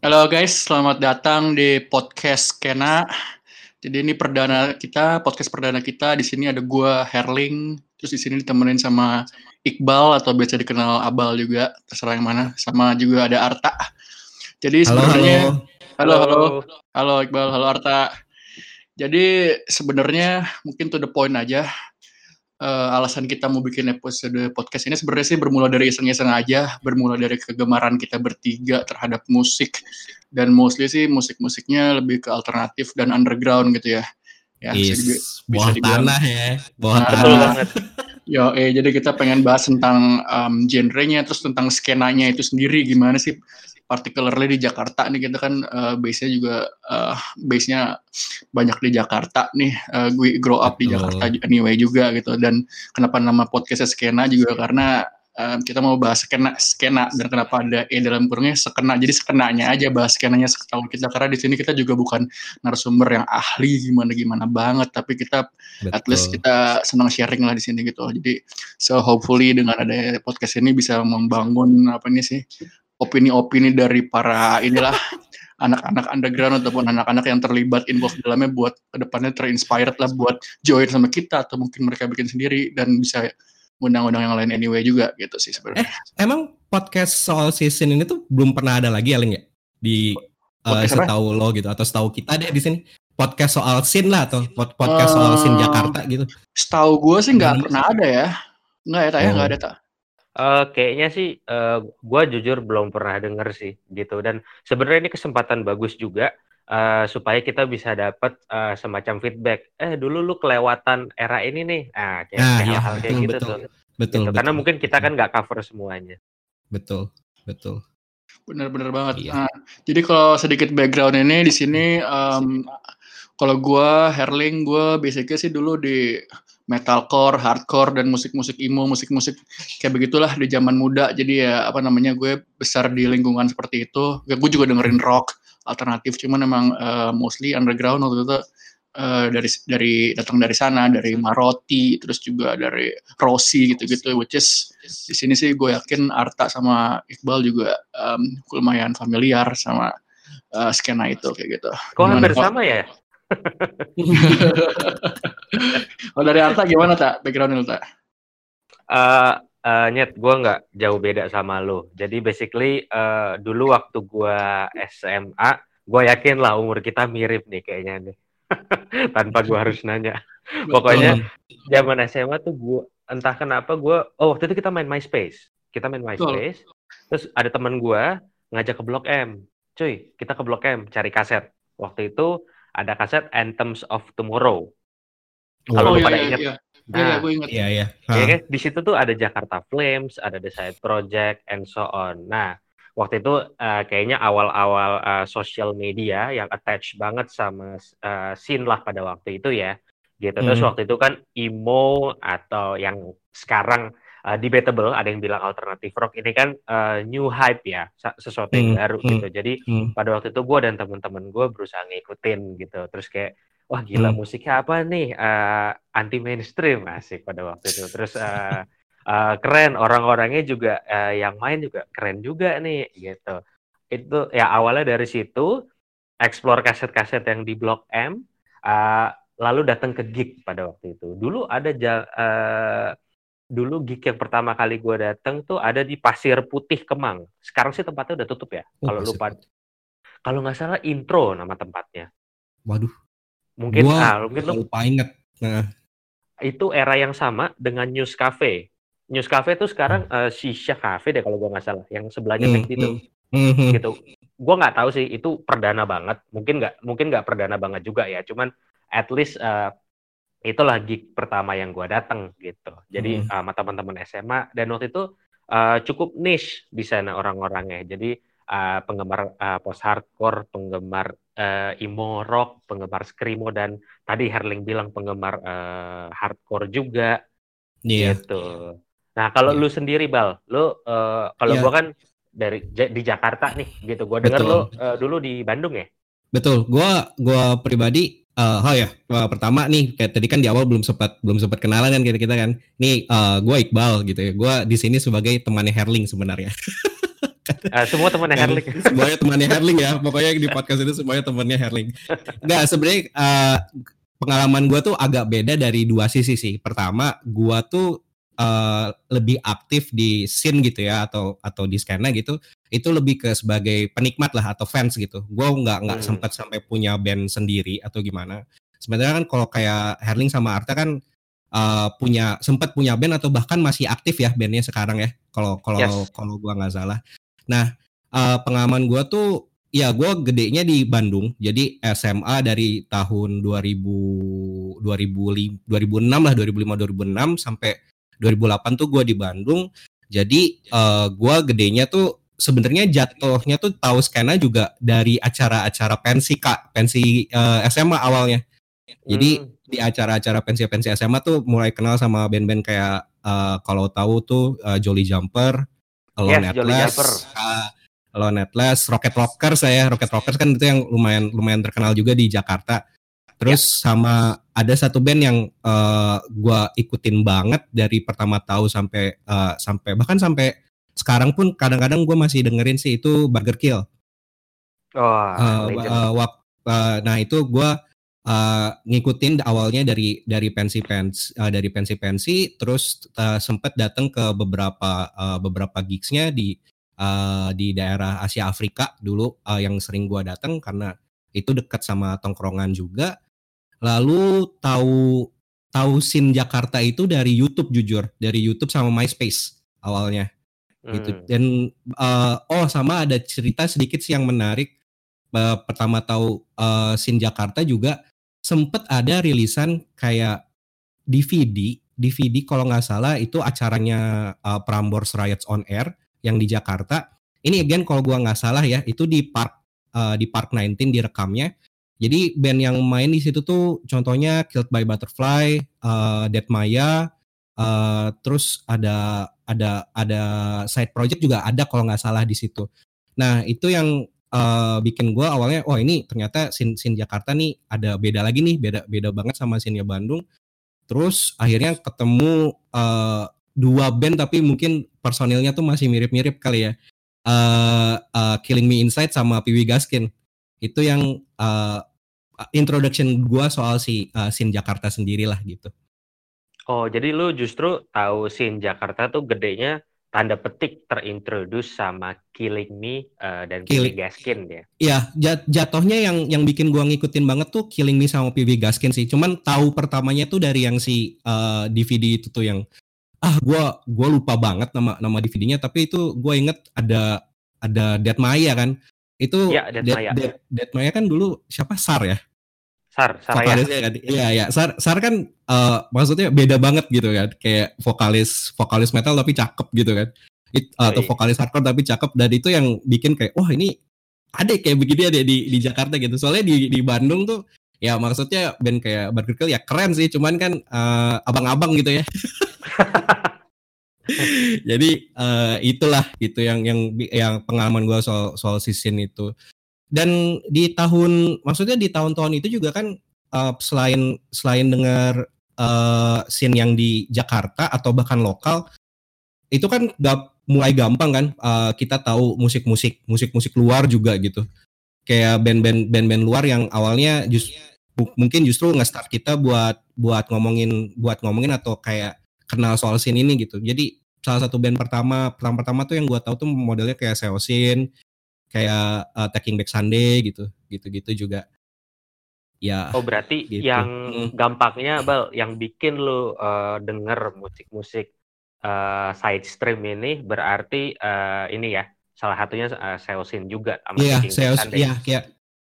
Halo guys, selamat datang di podcast Kena. Jadi ini perdana kita, podcast perdana kita. Di sini ada gua Herling, terus di sini ditemenin sama Iqbal atau biasa dikenal Abal juga, terserah yang mana. Sama juga ada Arta. Jadi Halo, sebenarnya halo. halo halo halo Iqbal, halo Arta. Jadi sebenarnya mungkin to the point aja. Eh, alasan kita mau bikin episode podcast ini sebenarnya sih bermula dari iseng-iseng aja, bermula dari kegemaran kita bertiga terhadap musik dan mostly sih musik-musiknya lebih ke alternatif dan underground gitu ya. Ya, Is, bisa bawah dibilang. tanah ya, bawah Nah, tanah. Banget. Yo, eh jadi kita pengen bahas tentang um, genrenya, terus tentang skenanya itu sendiri gimana sih, particularly di Jakarta nih kita kan uh, base-nya juga uh, base-nya banyak di Jakarta nih, uh, gue grow up di Betul. Jakarta anyway juga gitu dan kenapa nama podcastnya skena juga karena um, kita mau bahas skena skena dan kenapa ada e dalam kurungnya sekena jadi sekenanya aja bahas skenanya setahu kita karena di sini kita juga bukan narasumber yang ahli gimana gimana banget tapi kita at least Betul. kita senang sharing lah di sini gitu. Jadi so hopefully dengan ada podcast ini bisa membangun apa ini sih opini-opini dari para inilah anak-anak underground ataupun anak-anak yang terlibat involved di dalamnya buat ke depannya terinspired lah buat join sama kita atau mungkin mereka bikin sendiri dan bisa undang-undang yang lain anyway juga gitu sih sebenarnya. Emang podcast soal season ini tuh belum pernah ada lagi ya, Ling ya? Di uh, apa? setahu lo gitu atau setahu kita deh di sini podcast soal scene lah atau pod- podcast soal scene Eh, Jakarta gitu. Setahu gue sih nggak pernah ada ya. Nggak ya, tak ya Oh. nggak ada tak. Eh, kayaknya sih eh, gua jujur belum pernah denger sih gitu dan sebenarnya ini kesempatan bagus juga eh, supaya kita bisa dapat eh, semacam feedback. Eh dulu lu kelewatan era ini nih. Ah kayak, Nah, kayak hal-hal kayak betul, gitu betul. tuh. Betul, Gitu. betul. Karena mungkin kita kan nggak cover semuanya. betul, betul. Bener-bener banget. Iya. Nah, jadi kalau sedikit background ini di sini, em, kalau gua Herling, gua basicnya sih dulu di metalcore, hardcore dan musik-musik emo, musik-musik kayak begitulah di zaman muda. Jadi ya apa namanya gue besar di lingkungan seperti itu. Ya, gue juga dengerin rock alternatif, cuman emang eh, mostly underground waktu itu eh, dari dari datang dari sana, dari Marotti, terus juga dari Rossi gitu-gitu, which is di sini sih gue yakin Arta sama Iqbal juga em, lumayan familiar sama eh, skena itu kayak gitu. Kok hampir sama ya? Kalau dari Arta gimana tak background tak? Eh eh, nyet, gua nggak jauh beda sama lo. Jadi basically eh, dulu waktu gua SMA, gua yakin lah umur kita mirip nih kayaknya nih. Tanpa gua harus nanya. Pokoknya zaman SMA tuh gua entah kenapa gua oh waktu itu kita main MySpace. Kita main MySpace. Terus ada teman gua ngajak ke Blok M. Cuy, kita ke Blok M cari kaset. Waktu itu ada kaset Anthems of Tomorrow. Kalau oh lu iya pada iya ingat. iya. Iya, Nah, iya. Iya, iya. Ya Ah, kan? Di situ tuh ada Jakarta Flames, ada The Side Project, and so on. Nah, waktu itu eh, kayaknya awal-awal eh, social media yang attach banget sama eh, scene lah pada waktu itu ya. Gitu. Terus Hmm. waktu itu kan emo atau yang sekarang eh, debatable, ada yang bilang alternative rock ini kan eh, new hype ya, sesuatu yang Hmm, baru hmm. gitu. Jadi hmm. pada waktu itu gue dan teman-teman gue berusaha ngikutin gitu terus kayak wah gila Hmm. musiknya apa nih anti mainstream asik pada waktu itu terus eh, eh, keren orang-orangnya juga eh, yang main juga keren juga nih gitu itu ya awalnya dari situ explore kaset-kaset yang di Blok M eh, lalu datang ke gig pada waktu itu dulu ada ja- eh, dulu gig yang pertama kali gue datang tuh ada di Pasir Putih Kemang. Sekarang sih tempatnya udah tutup ya Oh, kalau lupa. Kalau nggak salah intro nama tempatnya. Waduh, mungkin Gua ah mungkin lu lupa inget. Nah, itu era yang sama dengan News Cafe. News Cafe itu sekarang eh, Shisha Cafe deh kalau gua nggak salah yang sebelahnya hmm, itu hmm, hmm. gitu. Gua nggak tahu sih itu perdana banget. Mungkin nggak mungkin nggak perdana banget juga ya. Cuman at least eh, itulah gig pertama yang gua datang gitu jadi Hmm. eh, sama teman-teman SMA dan waktu itu eh, cukup niche di sana orang-orangnya jadi eh, penggemar post hardcore penggemar eh, emo rock penggemar screamo dan tadi Herling bilang penggemar eh, hardcore juga Iya. gitu nah kalau Iya. lu sendiri bal lu eh, kalau Iya. gua kan dari di Jakarta nih gitu gua dengar lu eh, dulu di Bandung ya Betul, gua gua pribadi eh oh ya, gua pertama nih kayak tadi kan di awal belum sempat belum sempat kenalan kan kita kita kan. Nih eh gua Iqbal gitu ya. Gua di sini sebagai temannya Herling sebenarnya. Uh, semua temannya Herling. semuanya temannya Herling ya. Pokoknya di podcast itu semuanya temannya Herling. Enggak, sebenarnya uh, pengalaman gue tuh agak beda dari dua sisi sih. Pertama, gue tuh uh, lebih aktif di scene gitu ya atau atau di skena gitu itu lebih ke sebagai penikmat lah atau fans gitu gue nggak nggak hmm. sempat sampai punya band sendiri atau gimana sebenarnya kan kalau kayak Herling sama Arta kan uh, punya sempat punya band atau bahkan masih aktif ya bandnya sekarang ya kalau kalau yes. kalau gue nggak salah nah uh, pengalaman gue tuh ya gue gedenya di Bandung jadi SMA dari tahun 2000 2000 2006 lah 2005 2006 sampai 2008 tuh gue di Bandung jadi uh, eh, gue gedenya tuh sebenarnya jatuhnya tuh tahu skena juga dari acara-acara pensi kak pensi uh, eh, SMA awalnya jadi hmm. di acara-acara pensi-pensi SMA tuh mulai kenal sama band-band kayak uh, kalau tahu tuh uh, Jolly Jumper, Alone yes, Atlas, uh, Alone Atlas, Rocket Rockers saya Rocket Rockers kan itu yang lumayan lumayan terkenal juga di Jakarta. Terus ya. sama ada satu band yang uh, gua ikutin banget dari pertama tahu sampai uh, sampai bahkan sampai sekarang pun kadang-kadang gue masih dengerin sih itu Burger Kill. Oh, uh, uh, wak, uh, nah itu gue uh, ngikutin awalnya dari dari pensi pensi uh, dari pensi pensi, terus uh, sempet datang ke beberapa uh, beberapa gigsnya di uh, di daerah Asia Afrika dulu uh, yang sering gue datang karena itu dekat sama tongkrongan juga Lalu tahu tahu scene Jakarta itu dari YouTube jujur, dari YouTube sama MySpace awalnya. Gitu. Hmm. Gitu. Dan uh, oh sama ada cerita sedikit sih yang menarik. Uh, pertama tahu uh, scene Jakarta juga sempet ada rilisan kayak DVD, DVD kalau nggak salah itu acaranya uh, Prambors Riots on Air yang di Jakarta. Ini again kalau gua nggak salah ya, itu di Park uh, di Park 19 direkamnya jadi band yang main di situ tuh contohnya Killed by Butterfly, uh, Dead Maya, uh, terus ada ada ada side project juga ada kalau nggak salah di situ. Nah itu yang uh, bikin gue awalnya, oh ini ternyata sin sin Jakarta nih ada beda lagi nih, beda beda banget sama sinnya Bandung. Terus akhirnya ketemu uh, dua band tapi mungkin personilnya tuh masih mirip-mirip kali ya. Uh, uh, Killing Me Inside sama Piwi Gaskin itu yang uh, introduction gua soal si uh, scene Jakarta sendiri lah gitu. Oh, jadi lu justru tahu scene Jakarta tuh gedenya tanda petik terintroduce sama Killing Me uh, dan Killing Gaskin ya. Iya, jat jatuhnya yang yang bikin gua ngikutin banget tuh Killing Me sama PV Gaskin sih. Cuman tahu pertamanya tuh dari yang si uh, DVD itu tuh yang ah gua gua lupa banget nama nama DVD-nya tapi itu gua inget ada ada Dead Maya kan. Itu ya, Dead, Dead Maya. Dead, Dead Maya kan dulu siapa Sar ya? Sar, Saraya. kan. Iya, iya. Sar, Sar kan uh, maksudnya beda banget gitu kan. Kayak vokalis vokalis metal tapi cakep gitu kan. It, uh, atau vokalis hardcore tapi cakep dan itu yang bikin kayak wah ini ada kayak begini ada di di Jakarta gitu. Soalnya di di Bandung tuh ya maksudnya band kayak Burger Kill ya keren sih, cuman kan uh, abang-abang gitu ya. Jadi uh, itulah itu yang yang yang pengalaman gue soal soal season itu dan di tahun maksudnya di tahun-tahun itu juga kan uh, selain selain dengar uh, scene yang di Jakarta atau bahkan lokal itu kan gak mulai gampang kan uh, kita tahu musik-musik musik-musik luar juga gitu. Kayak band-band band-band luar yang awalnya just mungkin justru nge-start kita buat buat ngomongin buat ngomongin atau kayak kenal soal scene ini gitu. Jadi salah satu band pertama pertama pertama tuh yang gua tahu tuh modelnya kayak Seosin kayak uh, Taking Back Sunday gitu gitu-gitu juga ya oh berarti gitu. yang hmm. gampangnya bal yang bikin lu uh, denger musik-musik uh, side stream ini berarti uh, ini ya salah satunya uh, Seosin juga iya Seos iya kayak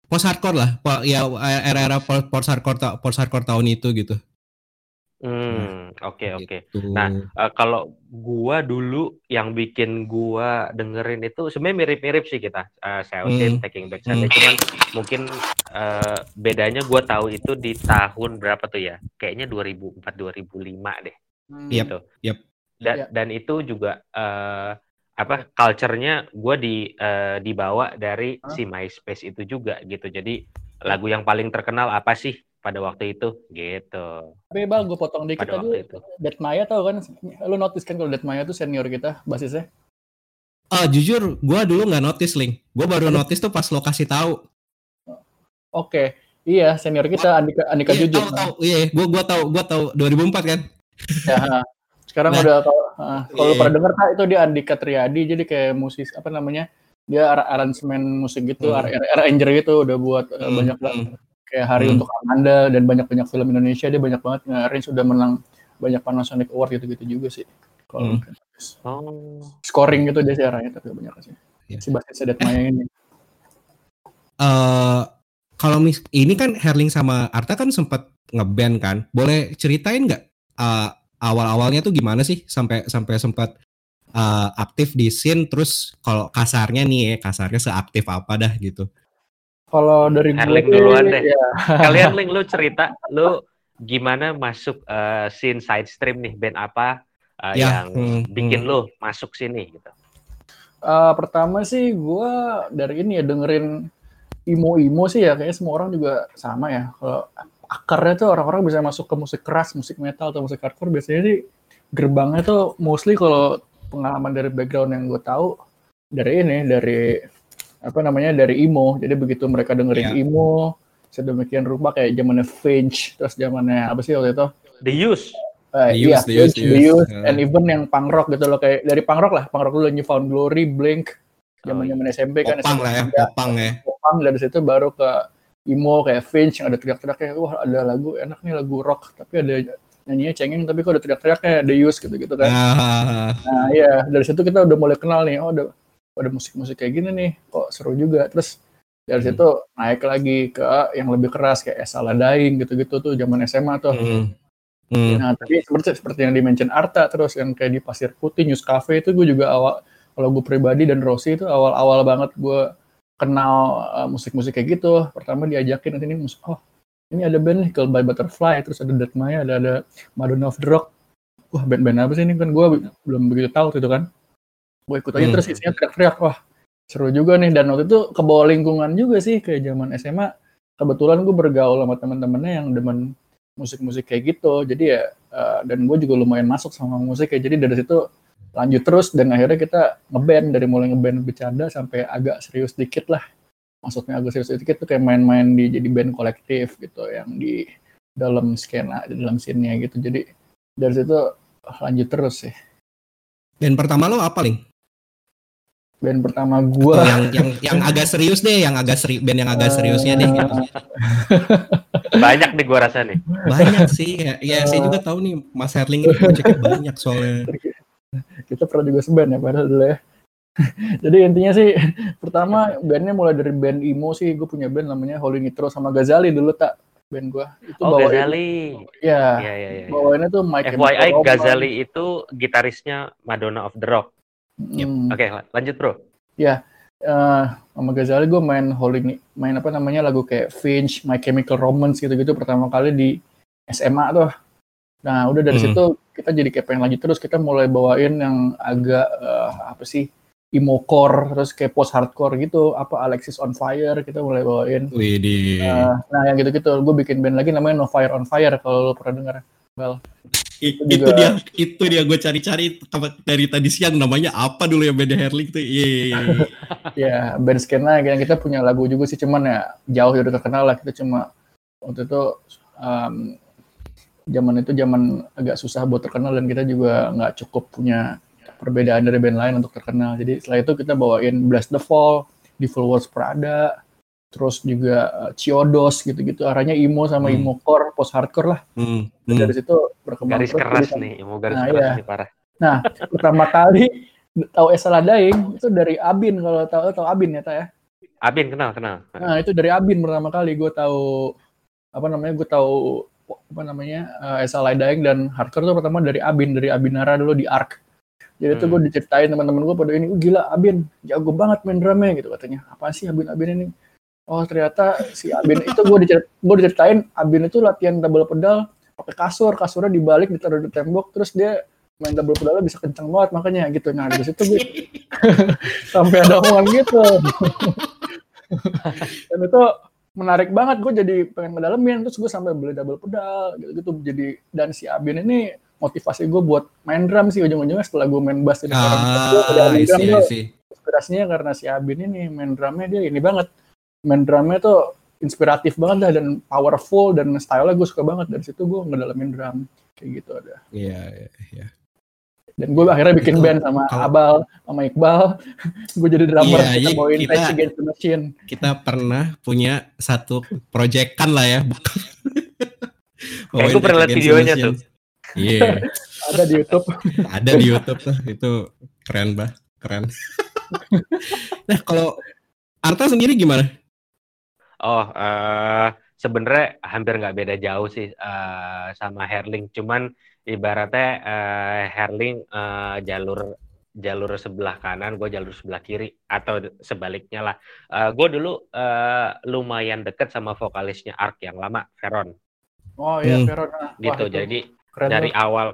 post hardcore lah ya era-era post hardcore post hardcore tahun itu gitu Hmm, oke oke. Gitu. Nah, uh, kalau gua dulu yang bikin gua dengerin itu sebenarnya mirip-mirip sih kita, uh, Seosin, hmm. Taking Back Sunday, hmm. cuman mungkin uh, bedanya gua tahu itu di tahun berapa tuh ya? Kayaknya 2004 2005 deh. Hmm. Gitu. Yep. Dan yep. dan itu juga uh, apa culture-nya gua di uh, dibawa dari huh? si MySpace itu juga gitu. Jadi lagu yang paling terkenal apa sih pada waktu itu gitu. Tapi bang, gue potong dikit pada tadi. Dead Maya tau kan? Lu notice kan kalau Dead Maya tuh senior kita basisnya? uh, jujur gue dulu nggak notice link gue baru notice tuh pas lo kasih tahu Oke, iya senior kita Andika Andika iya, Jujur. tahu tahu iya gue gue tahu gue tahu 2004 kan Ya, sekarang Nah. udah kalau uh, kalau Iya. pada denger Kak, itu dia Andika Triadi jadi kayak musisi apa namanya? Dia ar- aransemen musik gitu, Hmm. ar- ar- arranger gitu udah buat uh, Hmm, banyak hmm. Kayak Hari Hmm. untuk Amanda dan banyak-banyak film Indonesia dia banyak banget nge-arrange sudah menang banyak Panasonic Award gitu-gitu juga sih. Kalau Hmm. Oh. scoring gitu dia sih arahnya tapi banyak sih. Iya. Si Bastian Sedat Maya ini. eh kalau mis ini kan Herling sama Arta kan sempat ngeband kan. Boleh ceritain nggak eh, awal-awalnya tuh gimana sih sampai sampai sempat eh, aktif di scene terus kalau kasarnya nih ya kasarnya seaktif apa dah gitu. Kalau dari gue Herling sih, duluan deh. ya, Kalian link lu cerita lu gimana masuk eh, scene side stream nih band apa eh, Ya, yang hmm, bikin hmm. lu masuk sini gitu. Eh, pertama sih gue dari ini ya dengerin imo-imo sih ya kayaknya semua orang juga sama ya kalau akarnya tuh orang-orang bisa masuk ke musik keras musik metal atau musik hardcore biasanya sih gerbangnya tuh mostly kalau pengalaman dari background yang gue tahu dari ini dari apa namanya dari imo jadi begitu mereka dengerin Ya. imo sedemikian rupa kayak zamannya Finch terus zamannya apa sih waktu itu The Use. Eh, The iya, Used, The Used, Finch, The The Used. Used, Eh. and even yang punk rock gitu loh kayak dari punk rock lah, punk rock dulu New Found Glory, Blink, zaman zaman SMP kan Popang lah ya, popang ya. popang dari situ baru ke emo kayak Finch yang ada teriak-teriaknya, wah ada lagu enak nih lagu rock, tapi ada nyanyinya cengeng tapi kok ada teriak-teriaknya The Used gitu-gitu kan. Ah, Nah iya dari situ kita udah mulai kenal nih, oh ada ada musik-musik kayak gini nih, kok seru juga. Terus dari Hmm. situ naik lagi ke yang lebih keras kayak Esala Dying gitu-gitu tuh zaman SMA tuh. hmm, hmm. Nah, tapi seperti seperti yang di-mention Arta terus yang kayak di Pasir Putih, News Cafe itu gue juga awal kalau gue pribadi dan Rossi itu awal-awal banget gue kenal uh, musik-musik kayak gitu. Pertama diajakin nanti ini musik, oh ini ada band nih Killed by Butterfly, terus ada Dead Maya, ada ada Madonna of the Rock. Wah band-band apa sih ini kan gue belum begitu tahu gitu kan. Gue ikut aja Hmm. terus isinya teriak-teriak, wah seru juga nih. Dan waktu itu ke bawah lingkungan juga sih kayak zaman SMA. Kebetulan gue bergaul sama teman-temannya yang demen musik-musik kayak gitu. Jadi ya eh, dan gue juga lumayan masuk sama musik ya. Jadi dari situ lanjut terus dan akhirnya kita ngeband dari mulai ngeband bercanda sampai agak serius dikit lah. Maksudnya agak serius dikit tuh kayak main-main di jadi band kolektif gitu yang di dalam skena di dalam scene-nya gitu. Jadi dari situ lanjut terus sih. Dan pertama lo apa Ling? Band pertama gue yang yang yang agak serius deh, yang agak seri band yang agak seriusnya deh. gitu. Banyak nih gua rasa nih. Banyak sih, ya, ya saya juga tahu nih Mas Herling ini projectnya banyak soalnya. kita pernah juga seband ya padahal dulu ya. Jadi intinya sih pertama bandnya mulai dari band emo sih gue punya band namanya Holy Nitro sama Gazali dulu tak band gue itu Oh, bawain Ghazali. ya Iya, iya, iya. bawainnya tuh Chemical FYI. Ghazali itu gitarisnya Madonna of the Rock. Hmm, Oke, lanjut, Bro. eh, sama Gazali gue main Holy Ni- main apa namanya lagu kayak Finch, My Chemical Romance gitu-gitu pertama kali di SMA tuh. Nah udah dari Hmm. situ kita jadi kayak pengen lanjut terus kita mulai bawain yang agak eh, apa sih emo core terus kayak post hardcore gitu apa Alexis on Fire kita mulai bawain. Eh, nah yang gitu-gitu gue bikin band lagi namanya No Fire on Fire kalau lo pernah dengar. Itu dia itu dia gue cari-cari dari tadi siang namanya apa dulu yang beda Herling tuh. Iya. iya, iya. Ya band skena yang kita punya lagu juga sih cuman ya jauh dari terkenal lah kita cuma waktu itu em, zaman itu zaman agak susah buat terkenal dan kita juga nggak cukup punya perbedaan dari band lain untuk terkenal. Jadi setelah itu kita bawain Blast the Fall, Devil Wears Prada, terus juga eh, Chiodos gitu-gitu. Arahnya emo sama Hmm. emo core, post hardcore lah. Hmm, hmm. dari situ berkembang Garis terus keras nih, mau garis Nah, keras iya. nih parah. Pertama kali tahu Esala Daing itu dari Abin kalau tahu tahu Abin ya, Ta, ya. Abin kenal, kenal. Nah itu dari Abin pertama kali gue tahu apa namanya gue tahu apa namanya uh, Esa Daeng dan hardcore tuh pertama dari Abin dari Abinara dulu di Ark. Jadi tuh Hmm. gue diceritain teman-teman gue pada ini, "Uh, gila Abin jago banget main drumnya gitu katanya. Apa sih Abin Abin ini? Oh ternyata si Abin itu gue dicerit gue diceritain Abin itu latihan double pedal pakai kasur kasurnya dibalik ditaruh di tembok terus dia main double pedalnya bisa kenceng banget makanya gitu nah dari situ gue sampai ada omongan gitu dan itu menarik banget gue jadi pengen ngedalemin terus gue sampai beli double pedal gitu gitu jadi dan si Abin ini motivasi gue buat main drum sih ujung-ujungnya setelah gue main bass di depan orang tua, gue udah Ah, main I drum see, I tuh. see. inspirasinya karena si Abin ini main drumnya dia ini banget. Main drumnya tuh inspiratif banget lah dan powerful dan style-nya gue suka banget dari situ gue ngedalamin drum kayak gitu ada. Iya, iya, iya. Dan gue akhirnya bikin Itu band sama kalau- Abal, sama Iqbal. gue jadi drummer Iya, kita iya, bawain kita- Rage Against the Machine. Kita pernah punya satu proyekan lah ya. Kayak gue pernah liat videonya tuh. Iya, Ada di YouTube. ada di YouTube tuh. Itu keren bah, keren. nah, kalau Arta sendiri gimana? Oh, eh sebenarnya hampir nggak beda jauh sih eh, sama Herling. Cuman ibaratnya eh, Herling eh, jalur jalur sebelah kanan, gue jalur sebelah kiri atau sebaliknya lah. Eh gue dulu eh, lumayan deket sama vokalisnya Ark yang lama, Veron. Oh iya, Hmm. Veron. Wah, Gitu. itu Jadi keren dari awal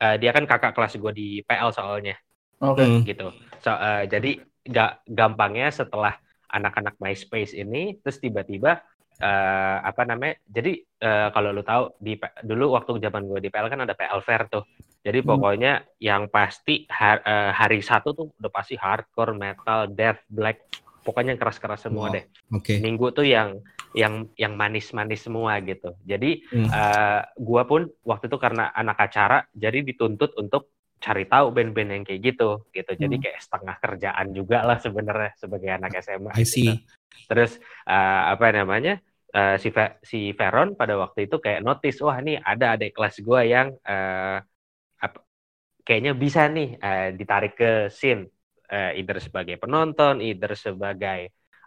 eh, dia kan kakak kelas gue di PL soalnya. Oke. Hmm. gitu. So, eh, jadi ga- gampangnya setelah anak-anak MySpace ini, terus tiba-tiba eh, apa namanya? Jadi eh, kalau lu tahu di dulu waktu zaman gue di PL kan ada PL Fair tuh. Jadi Hmm. pokoknya yang pasti ha- eh, hari satu tuh udah pasti hardcore, metal, death, black, pokoknya yang keras-keras semua Wow. deh. Oke. Minggu tuh yang yang yang manis-manis semua gitu. Jadi Hmm. eh, gua pun waktu itu karena anak acara, jadi dituntut untuk cari tahu band-band yang kayak gitu, gitu. Jadi Hmm. kayak setengah kerjaan juga lah sebenarnya sebagai anak SMA. I gitu. see. Terus eh, apa namanya? eh, si Ve- si Veron pada waktu itu kayak notice, wah nih ada adik kelas gua yang eh, apa, kayaknya bisa nih eh, ditarik ke scene, eh, either sebagai penonton, either sebagai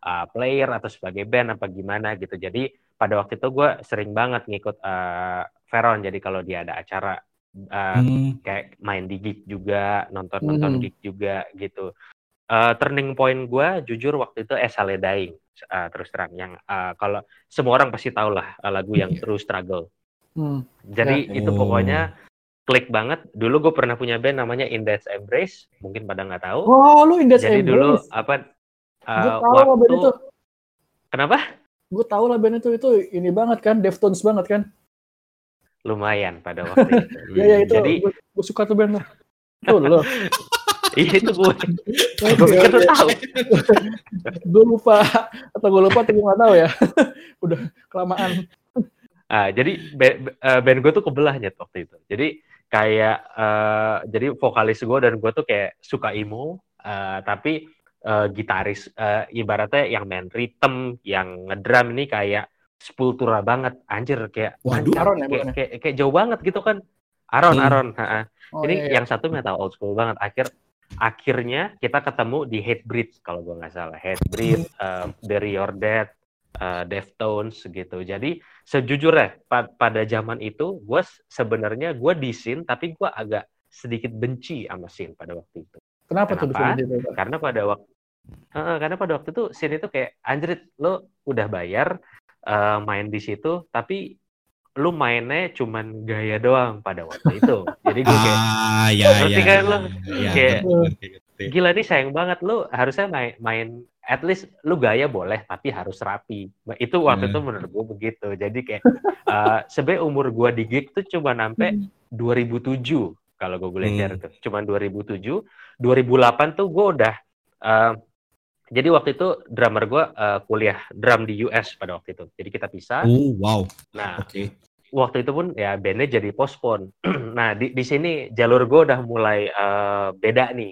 uh, player atau sebagai band apa gimana gitu. Jadi pada waktu itu gue sering banget ngikut uh, Veron. Jadi kalau dia ada acara uh, Hmm. kayak main di gig juga, nonton-nonton Hmm. gig juga gitu. Uh, turning point gue jujur waktu itu Esale Dying uh, terus terang yang uh, kalau semua orang pasti tahu lah uh, lagu yang Iya. True Struggle. Hmm. Jadi itu Oh. pokoknya klik banget. Dulu gue pernah punya band namanya In Embrace, mungkin pada nggak tahu. Oh, lu Indes Jadi dulu apa Gue uh, tahu lah band waktu itu. kenapa? Gue tahu lah band itu. Itu ini banget kan, Deftones banget kan. Lumayan pada waktu itu. Iya, iya itu. Jadi gue suka tuh band. Tuh lo. iya itu gue. gue pikir lu tahu. gue lupa atau gue lupa gue nggak tahu ya. Udah kelamaan. Ah, jadi eh, band gue tuh kebelahnya waktu itu. Jadi kayak eh, jadi vokalis gue dan gue tuh kayak suka emo, eh, tapi eh, gitaris eh, ibaratnya yang main rhythm, yang ngedrum ini kayak Sepultura banget, anjir kayak Waduh. anjir, Aron ya, kayak, ya? kayak, kayak jauh banget gitu kan. Aron, Hmm. Aron, ha-ha. Oh, Ini iya, iya. yang satu metal old school banget. Akhir akhirnya kita ketemu di Hatebreed kalau gue nggak salah. Hatebreed, uh, Bury Your Dead, uh, Deftones gitu. Jadi sejujurnya pa- pada zaman itu gue sebenarnya gue di scene tapi gue agak sedikit benci sama scene pada waktu itu. Kenapa, tuh Kenapa? bisa gitu? Karena pada waktu karena pada waktu itu scene itu kayak anjrit lo udah bayar uh, main di situ tapi lu mainnya cuman gaya doang pada waktu itu. Jadi gue kayak Ah, ya, Ngerti ya. kan ya, lo? ya, Kayak- ngerti, ngerti. gila nih sayang banget lu harusnya main main at least lu gaya boleh tapi harus rapi Nah, itu waktu Hmm. itu menurut gue begitu jadi kayak uh, sebenarnya umur gua di gig tuh cuma sampai 2007 kalau gue boleh Hmm. share tuh cuma 2007 2008 tuh gue udah uh, jadi waktu itu drummer gue uh, kuliah drum di US pada waktu itu jadi kita pisah Oh, wow. nah Oke. waktu itu pun ya bandnya jadi postpone. nah di di sini jalur gue udah mulai eh, beda nih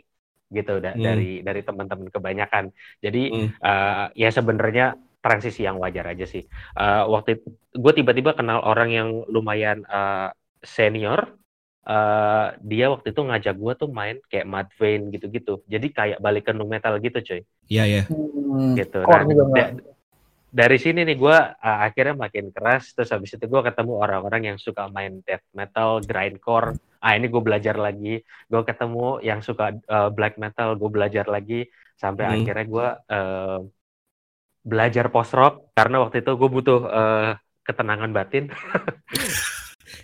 gitu da- Hmm. dari dari teman-teman kebanyakan. Jadi Hmm. eh, ya sebenarnya transisi yang wajar aja sih. Eh, waktu itu gue tiba-tiba kenal orang yang lumayan eh, senior. Eh, dia waktu itu ngajak gue tuh main kayak Mudvayne gitu-gitu. Jadi kayak balik ke nu metal gitu cuy. Iya, ya. Hmm. Gitu. Nah, juga da- dari sini nih gue akhirnya makin keras terus habis itu gue ketemu orang-orang yang suka main death metal grindcore ah ini gue belajar lagi gue ketemu yang suka uh, black metal gue belajar lagi sampai Hmm. akhirnya gue uh, belajar post rock karena waktu itu gue butuh uh, ketenangan batin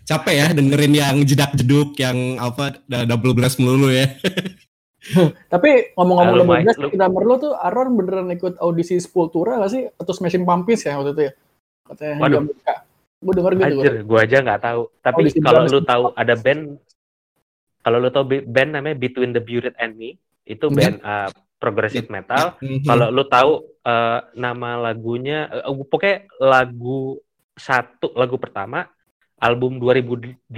Capek ya dengerin yang jedak-jeduk, yang apa, double blast melulu ya. Tapi ngomong-ngomong Ah, lu- drummer lo tuh Aaron beneran ikut audisi Sepultura gak sih? Atau Smashing Pumpkins ya waktu itu ya? Katanya Waduh. Amerika. Gue denger gitu. Anjir, gue aja nggak tahu tapi Audisi kalau lu tahu ada band kalau lu tahu band namanya Between the Buried and Me itu Enggak. band uh, progressive metal. Mhm. Kalau lu tahu eh, nama lagunya, eh, pokoknya lagu satu lagu pertama album 2008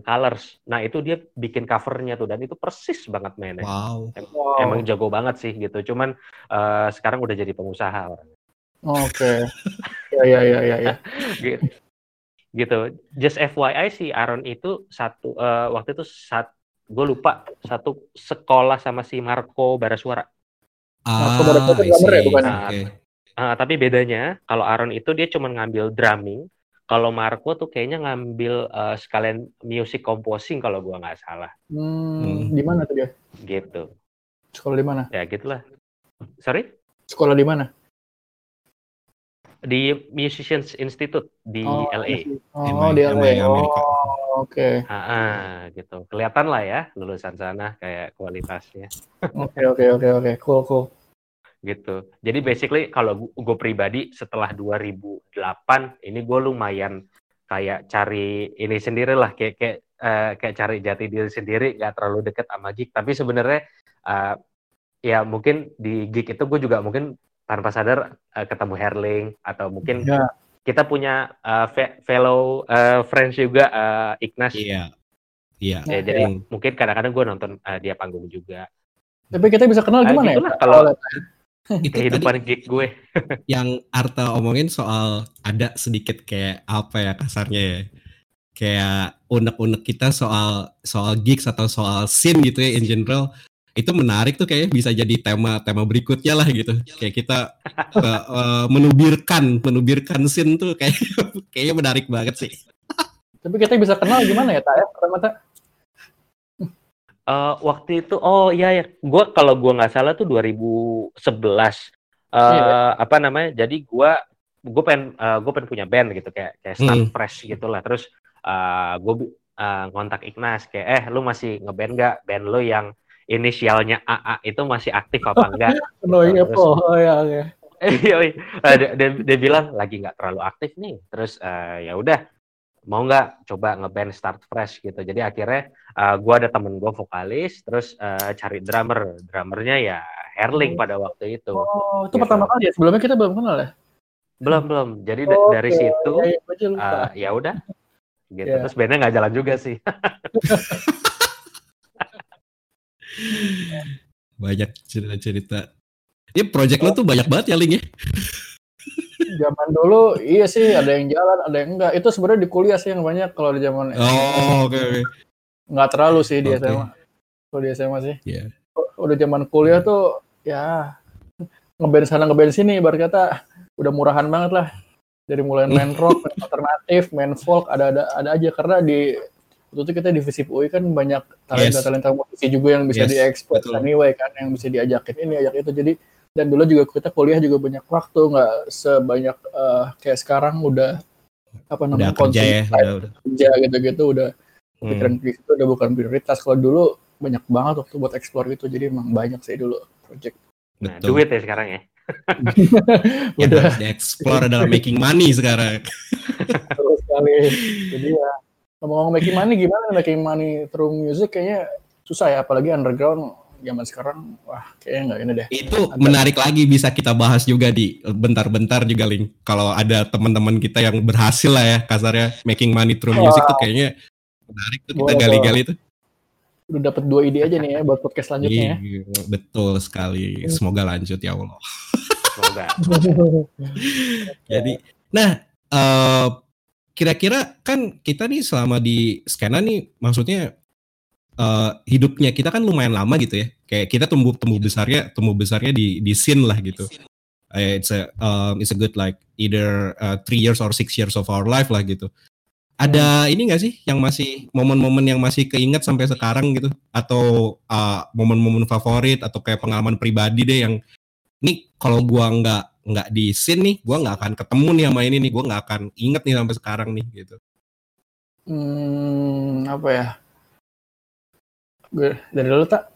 Colors. Nah itu dia bikin covernya tuh dan itu persis banget mainnya. Wow. Wow. Emang jago banget sih gitu. Cuman eh, sekarang udah jadi pengusaha orang. Oke. Ya ya ya ya ya. gitu. gitu. Just FYI si Aaron itu satu eh, waktu itu saat gue lupa satu sekolah sama si Marco Barasuara. Ah, Marco Barasuara drummer ya, bukan? Oke. Ah, tapi bedanya kalau Aaron itu dia cuma ngambil drumming, kalau Marco tuh kayaknya ngambil eh, sekalian music composing kalau gua nggak salah Hmm, Hmm. di mana tuh dia? gitu. Sekolah di mana? Ya gitulah. Sorry? Sekolah di mana? Di Musicians Institute di Oh, LA. Oh, di LA. Amerika. Oh, oke. Ah, ah, gitu. Kelihatan lah ya lulusan sana kayak kualitasnya. Oke, oke, oke, oke. Cool, cool. Gitu. Jadi basically kalau gue pribadi setelah 2008 ini gue lumayan kayak cari ini sendiri lah kayak kayak eh, kayak cari jati diri sendiri nggak terlalu deket sama gig tapi sebenarnya eh, ya mungkin di gig itu gue juga mungkin tanpa sadar eh, ketemu Herling atau mungkin Ya. kita punya fe- fellow eh, friends juga eh, Ignas Iya. Iya. Ya, jadi mungkin kadang-kadang gue nonton eh, dia panggung juga Tapi kita bisa kenal Ah, gimana gitulah ya? kalau Itu tadi kehidupan gig gue yang Arta omongin soal ada sedikit kayak apa ya kasarnya ya. Kayak unek-unek kita soal soal gigs atau soal scene gitu ya in general. Itu menarik tuh kayaknya bisa jadi tema tema berikutnya lah gitu. Kayak kita eh, eh, menubirkan menubirkan scene tuh kayak kayaknya menarik banget sih. Tapi kita bisa kenal gimana ya, Tak? Ya, pertama, Tak? Eh, waktu itu oh iya ya gue kalau gue nggak salah tuh 2011 eh Iya. apa namanya jadi gue gue pengen gue pengen punya band gitu kayak kayak start Hmm. fresh gitulah terus gue ngontak Ignas kayak eh lu masih ngeband nggak band lu yang inisialnya AA itu masih aktif apa enggak Oh iya, Terus- po. Oh iya. Iya, iya. Eh, dia, dia, dia bilang lagi nggak terlalu aktif nih. Terus eh, ya udah mau nggak coba ngeband start fresh gitu. Jadi akhirnya eh, gua ada temen gua vokalis, terus eh, cari drummer. Drummernya ya Herling pada waktu itu. Oh, itu Gitu. pertama kali ya? Sebelumnya kita belum kenal ya? Belum belum. Jadi Oke, dari situ ya, ya, gua aja lupa. eh, ya udah. Gitu. Iya. Terus bandnya nggak jalan juga sih. Banyak cerita-cerita. Ini project lo tuh banyak banget ya Ling ya. Zaman dulu iya sih ada yang jalan, ada yang enggak. Itu sebenarnya di kuliah sih yang banyak kalau di zaman Oh, oke oke. nggak terlalu sih di Oke. SMA. Kalau di SMA sih. Iya. Udah zaman kuliah tuh ya ngeband sana ngeband sini ibarat kata udah murahan banget lah. Dari mulai main rock, main alternatif, main folk ada ada ada aja karena di waktu itu kita di Visip UI kan banyak talenta talenta musisi juga yang bisa Yes, diekspor anyway kan yang bisa diajakin ini ajak itu jadi dan dulu juga kita kuliah juga banyak waktu nggak sebanyak eh, kayak sekarang udah apa Udah namanya kerja ya. Udah, udah. kerja gitu-gitu udah Hmm. pikiran itu udah bukan prioritas kalau dulu banyak banget waktu buat explore gitu jadi emang banyak sih dulu project Nah, Betul. duit ya sekarang ya. Yang udah harus di-explore adalah making money sekarang. terus sekali jadi ya ngomong-ngomong making money gimana making money through music kayaknya susah ya apalagi underground zaman sekarang wah kayaknya nggak ini deh Itu menarik lagi bisa kita bahas juga di bentar-bentar juga Ling. Kalau ada teman-teman kita yang berhasil lah ya kasarnya making money through music tuh kayaknya menarik tuh kita gali-gali tuh. udah dapat dua ide aja nih ya buat podcast selanjutnya ya Iya, betul sekali. Semoga lanjut ya Allah. Semoga. Jadi, nah eh, kira-kira kan kita nih selama di skena nih, maksudnya eh, hidupnya kita kan lumayan lama gitu ya. Kayak kita tumbuh tumbuh besarnya tumbuh besarnya di di scene lah gitu. Eh, It's a um, it's a good like either uh, three years or six years of our life lah gitu. Ada ini nggak sih yang masih momen-momen yang masih keinget sampai sekarang gitu? Atau uh, momen-momen favorit atau kayak pengalaman pribadi deh yang nih kalau gua nggak nggak di scene nih, gua nggak akan ketemu nih sama ini nih, gua nggak akan inget nih sampai sekarang nih gitu. hmm, apa ya gue dari dulu tak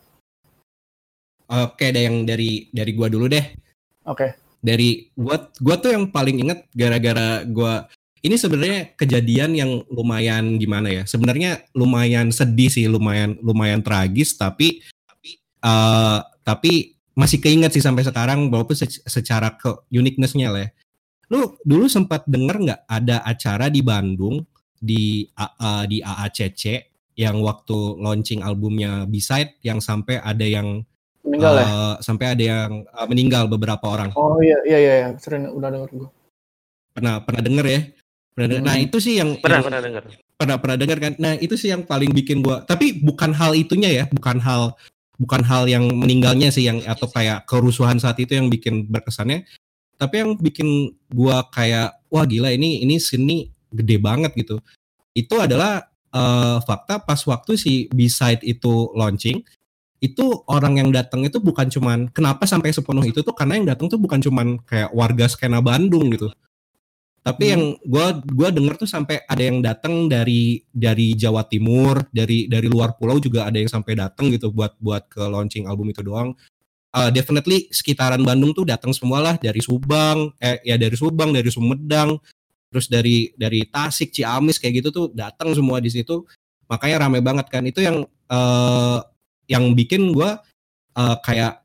Oke, ada yang dari dari gua dulu deh. oke Dari gua gua tuh yang paling inget gara-gara gua ini sebenarnya kejadian yang lumayan gimana ya? Sebenarnya lumayan sedih sih, lumayan lumayan tragis tapi tapi eh, tapi masih keinget sih sampai sekarang walaupun secara ke uniquenessnya lah ya. Lu dulu sempat denger nggak ada acara di Bandung di uh, di AACC yang waktu launching albumnya B-side yang sampai ada yang meninggal uh, ya? Sampai ada yang uh, meninggal beberapa orang. Oh iya iya iya, iya. sering udah denger gue. Pernah pernah denger ya? Pernah denger. Nah, hmm. Nah, itu sih yang pernah yang, pernah denger. Pernah pernah denger kan. Nah, itu sih yang paling bikin gua. Tapi bukan hal itunya ya, bukan hal bukan hal yang meninggalnya sih yang atau kayak kerusuhan saat itu yang bikin berkesannya. Tapi yang bikin gua kayak wah gila ini ini seni gede banget gitu. Itu adalah uh, fakta pas waktu si B-side itu launching itu orang yang datang itu bukan cuman kenapa sampai sepenuh itu tuh karena yang datang tuh bukan cuman kayak warga skena Bandung gitu. Tapi hmm. yang gue gua denger tuh sampai ada yang datang dari dari Jawa Timur, dari dari luar pulau juga ada yang sampai datang gitu buat buat ke launching album itu doang. Uh, definitely sekitaran Bandung tuh datang semualah dari Subang, eh ya dari Subang, dari Sumedang, terus dari dari Tasik, Ciamis kayak gitu tuh datang semua di situ. Makanya rame banget kan. Itu yang uh, yang bikin gue uh, kayak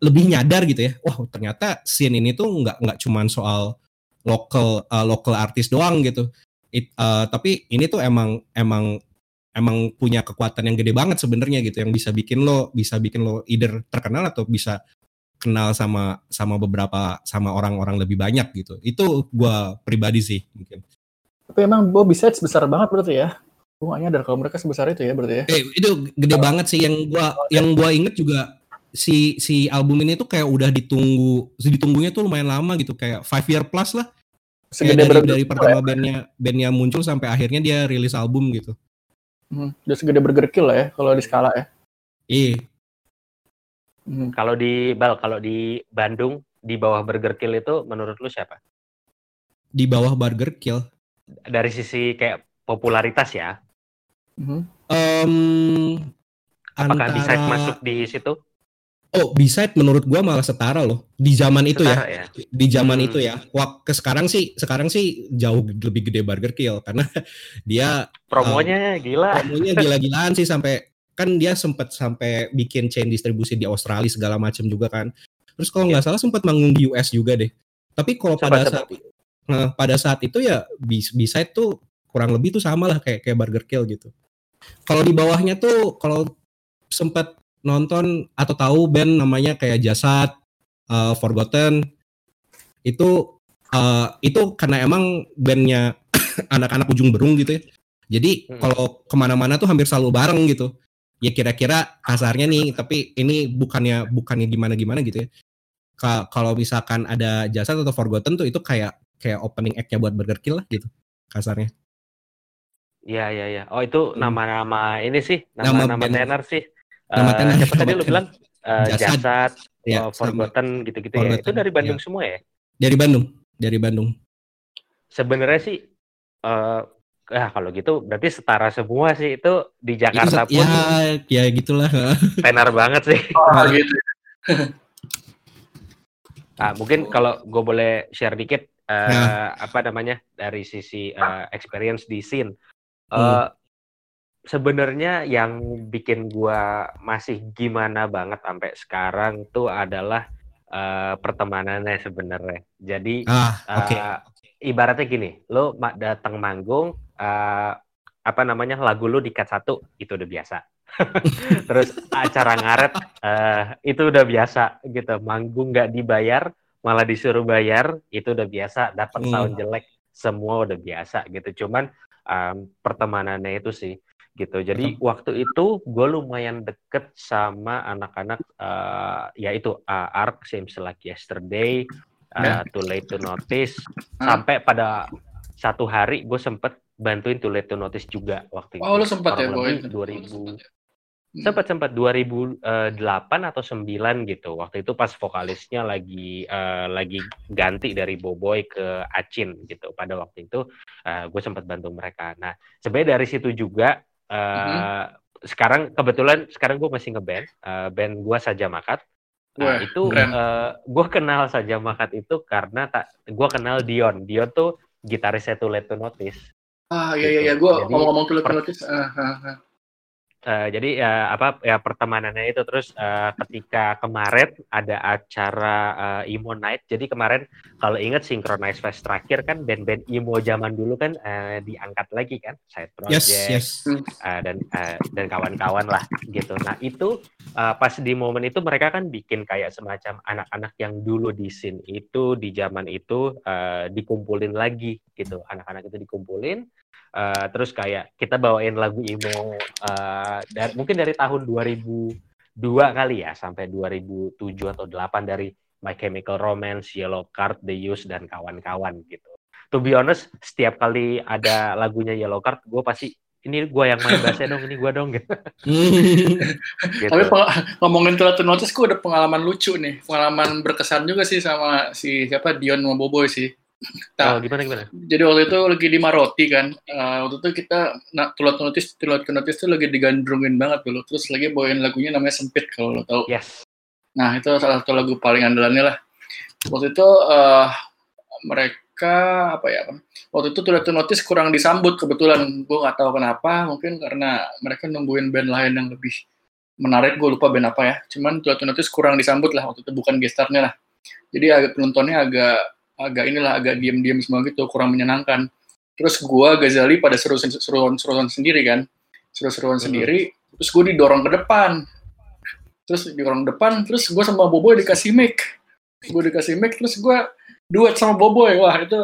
lebih nyadar gitu ya wah ternyata scene ini tuh nggak nggak cuman soal lokal uh, local artis doang gitu It, uh, tapi ini tuh emang emang emang punya kekuatan yang gede banget sebenarnya gitu yang bisa bikin lo bisa bikin lo either terkenal atau bisa kenal sama sama beberapa sama orang-orang lebih banyak gitu itu gue pribadi sih mungkin tapi emang gue bisa besar banget berarti ya Gue gak nyadar kalau mereka sebesar itu ya berarti ya. Eh, itu gede oh. banget sih yang gua oh, yang gua inget juga si si album ini tuh kayak udah ditunggu ditunggunya tuh lumayan lama gitu kayak five year plus lah. Segede dari, dari pertama ya. bandnya bandnya muncul sampai akhirnya dia rilis album gitu. Hmm, udah segede Burger Kill lah ya kalau di skala ya. Iya. Hmm. Kalau di Bal, kalau di Bandung di bawah Burger Kill itu menurut lu siapa? Di bawah Burger Kill. Dari sisi kayak popularitas ya. Um, Apakah antara... B-side masuk di situ? Oh, B-side menurut gua malah setara loh. Di zaman itu ya. ya. Di zaman hmm. itu ya. Wah, ke sekarang sih sekarang sih jauh lebih gede Burger Kill karena dia promonya um, gila. Promonya gila-gilaan sih sampai kan dia sempat sampai bikin chain distribusi di Australia segala macam juga kan. Terus kalau nggak yeah. salah sempat manggung di US juga deh. Tapi kalau pada saat nah, pada saat itu ya B-side tuh kurang lebih tuh sama lah kayak kayak Burger Kill gitu. Kalau di bawahnya tuh kalau sempat nonton atau tahu band namanya kayak Jasad, uh, Forgotten itu uh, itu karena emang bandnya anak-anak ujung berung gitu ya. Jadi hmm. kalau ke mana-mana tuh hampir selalu bareng gitu. Ya kira-kira kasarnya nih, tapi ini bukannya bukannya gimana-gimana gitu ya. Kalau misalkan ada Jasad atau Forgotten tuh itu kayak kayak opening act-nya buat Burger Kill lah gitu kasarnya. Iya iya iya. Oh itu hmm. nama-nama ini sih, nama-nama tenar sih. Nama uh, tenar. Siapa tadi lu bilang? Uh, jasad, jasad ya, uh, Forgotten gitu-gitu ya. Itu dari Bandung ya. semua ya? Dari Bandung, dari Bandung. Sebenarnya sih uh, ya kalau gitu berarti setara semua sih itu di Jakarta itu, pun. Ya, ya gitulah. Tenar banget sih. Oh, gitu. nah, mungkin kalau gue boleh share dikit uh, ya. apa namanya dari sisi uh, experience di scene Uh, Sebenarnya yang bikin gua masih gimana banget sampai sekarang tuh adalah uh, pertemanannya sebenarnya. Jadi ah, okay. uh, ibaratnya gini, lo datang manggung, uh, apa namanya lagu lo dikat satu itu udah biasa. Terus acara ngaret uh, itu udah biasa gitu. Manggung nggak dibayar, malah disuruh bayar itu udah biasa. Dapat hmm. sound jelek semua udah biasa gitu. Cuman um, pertemanannya itu sih gitu. Jadi Betul. waktu itu gue lumayan deket sama anak-anak uh, ya itu uh, Ark Seems Like Yesterday, uh, Too Late to Notice, sampai pada satu hari gue sempet bantuin Too Late to Notice juga waktu itu. Oh lu sempet ya? Dua ribu. Hmm. sempat sempat 2008 atau 9 gitu. Waktu itu pas vokalisnya lagi uh, lagi ganti dari Boboy ke Acin gitu. Pada waktu itu uh, gue sempat bantu mereka. Nah sebenarnya dari situ juga uh, hmm. sekarang kebetulan sekarang gue masih ngeband uh, band gue saja makat. Nah, Wah, itu uh, gue kenal saja makat itu karena tak gue kenal Dion. Dion tuh gitarisnya tuh Let to Notice ah iya iya, iya. gue ngomong-ngomong to Notice uh, uh, uh Uh, jadi ya apa ya pertemanannya itu terus uh, ketika kemarin ada acara uh, emo night jadi kemarin kalau ingat synchronize fest terakhir kan band-band emo zaman dulu kan uh, diangkat lagi kan side project yes, yes. Uh, dan uh, dan kawan-kawan lah gitu. Nah itu uh, pas di momen itu mereka kan bikin kayak semacam anak-anak yang dulu di scene itu di zaman itu uh, dikumpulin lagi gitu anak-anak itu dikumpulin uh, terus kayak kita bawain lagu emo uh, dari, mungkin dari tahun 2002 kali ya sampai 2007 atau 8 dari My Chemical Romance, Yellow Card, The Used dan kawan-kawan gitu. To be honest, setiap kali ada lagunya Yellow Card, gue pasti ini gue yang main bassnya dong, ini gue dong gitu. gitu. Tapi ngomongin tuh notice, gue ada pengalaman lucu nih, pengalaman berkesan juga sih sama si siapa Dion sama Boboy sih. Nah, oh, gimana gimana? Jadi waktu itu lagi di Maroti kan, uh, waktu itu kita nah, tulat notis tulat notis itu lagi digandrungin banget dulu, terus lagi bawain lagunya namanya sempit kalau lo tahu. Yes. Nah itu salah satu lagu paling andalannya lah. Waktu itu uh, mereka apa ya? Waktu itu tulat notis kurang disambut kebetulan, gue nggak tahu kenapa, mungkin karena mereka nungguin band lain yang lebih menarik, gue lupa band apa ya. Cuman tulat notis kurang disambut lah waktu itu bukan gestarnya lah. Jadi agak penontonnya agak agak inilah agak diam-diam semua gitu kurang menyenangkan. Terus gua Gazali pada seru-seruan seruan sendiri kan. Seru-seruan hmm. sendiri terus gue didorong ke depan. Terus didorong depan terus gue sama Boboy dikasih mic. Gue dikasih mic terus gue duet sama Boboy. Wah itu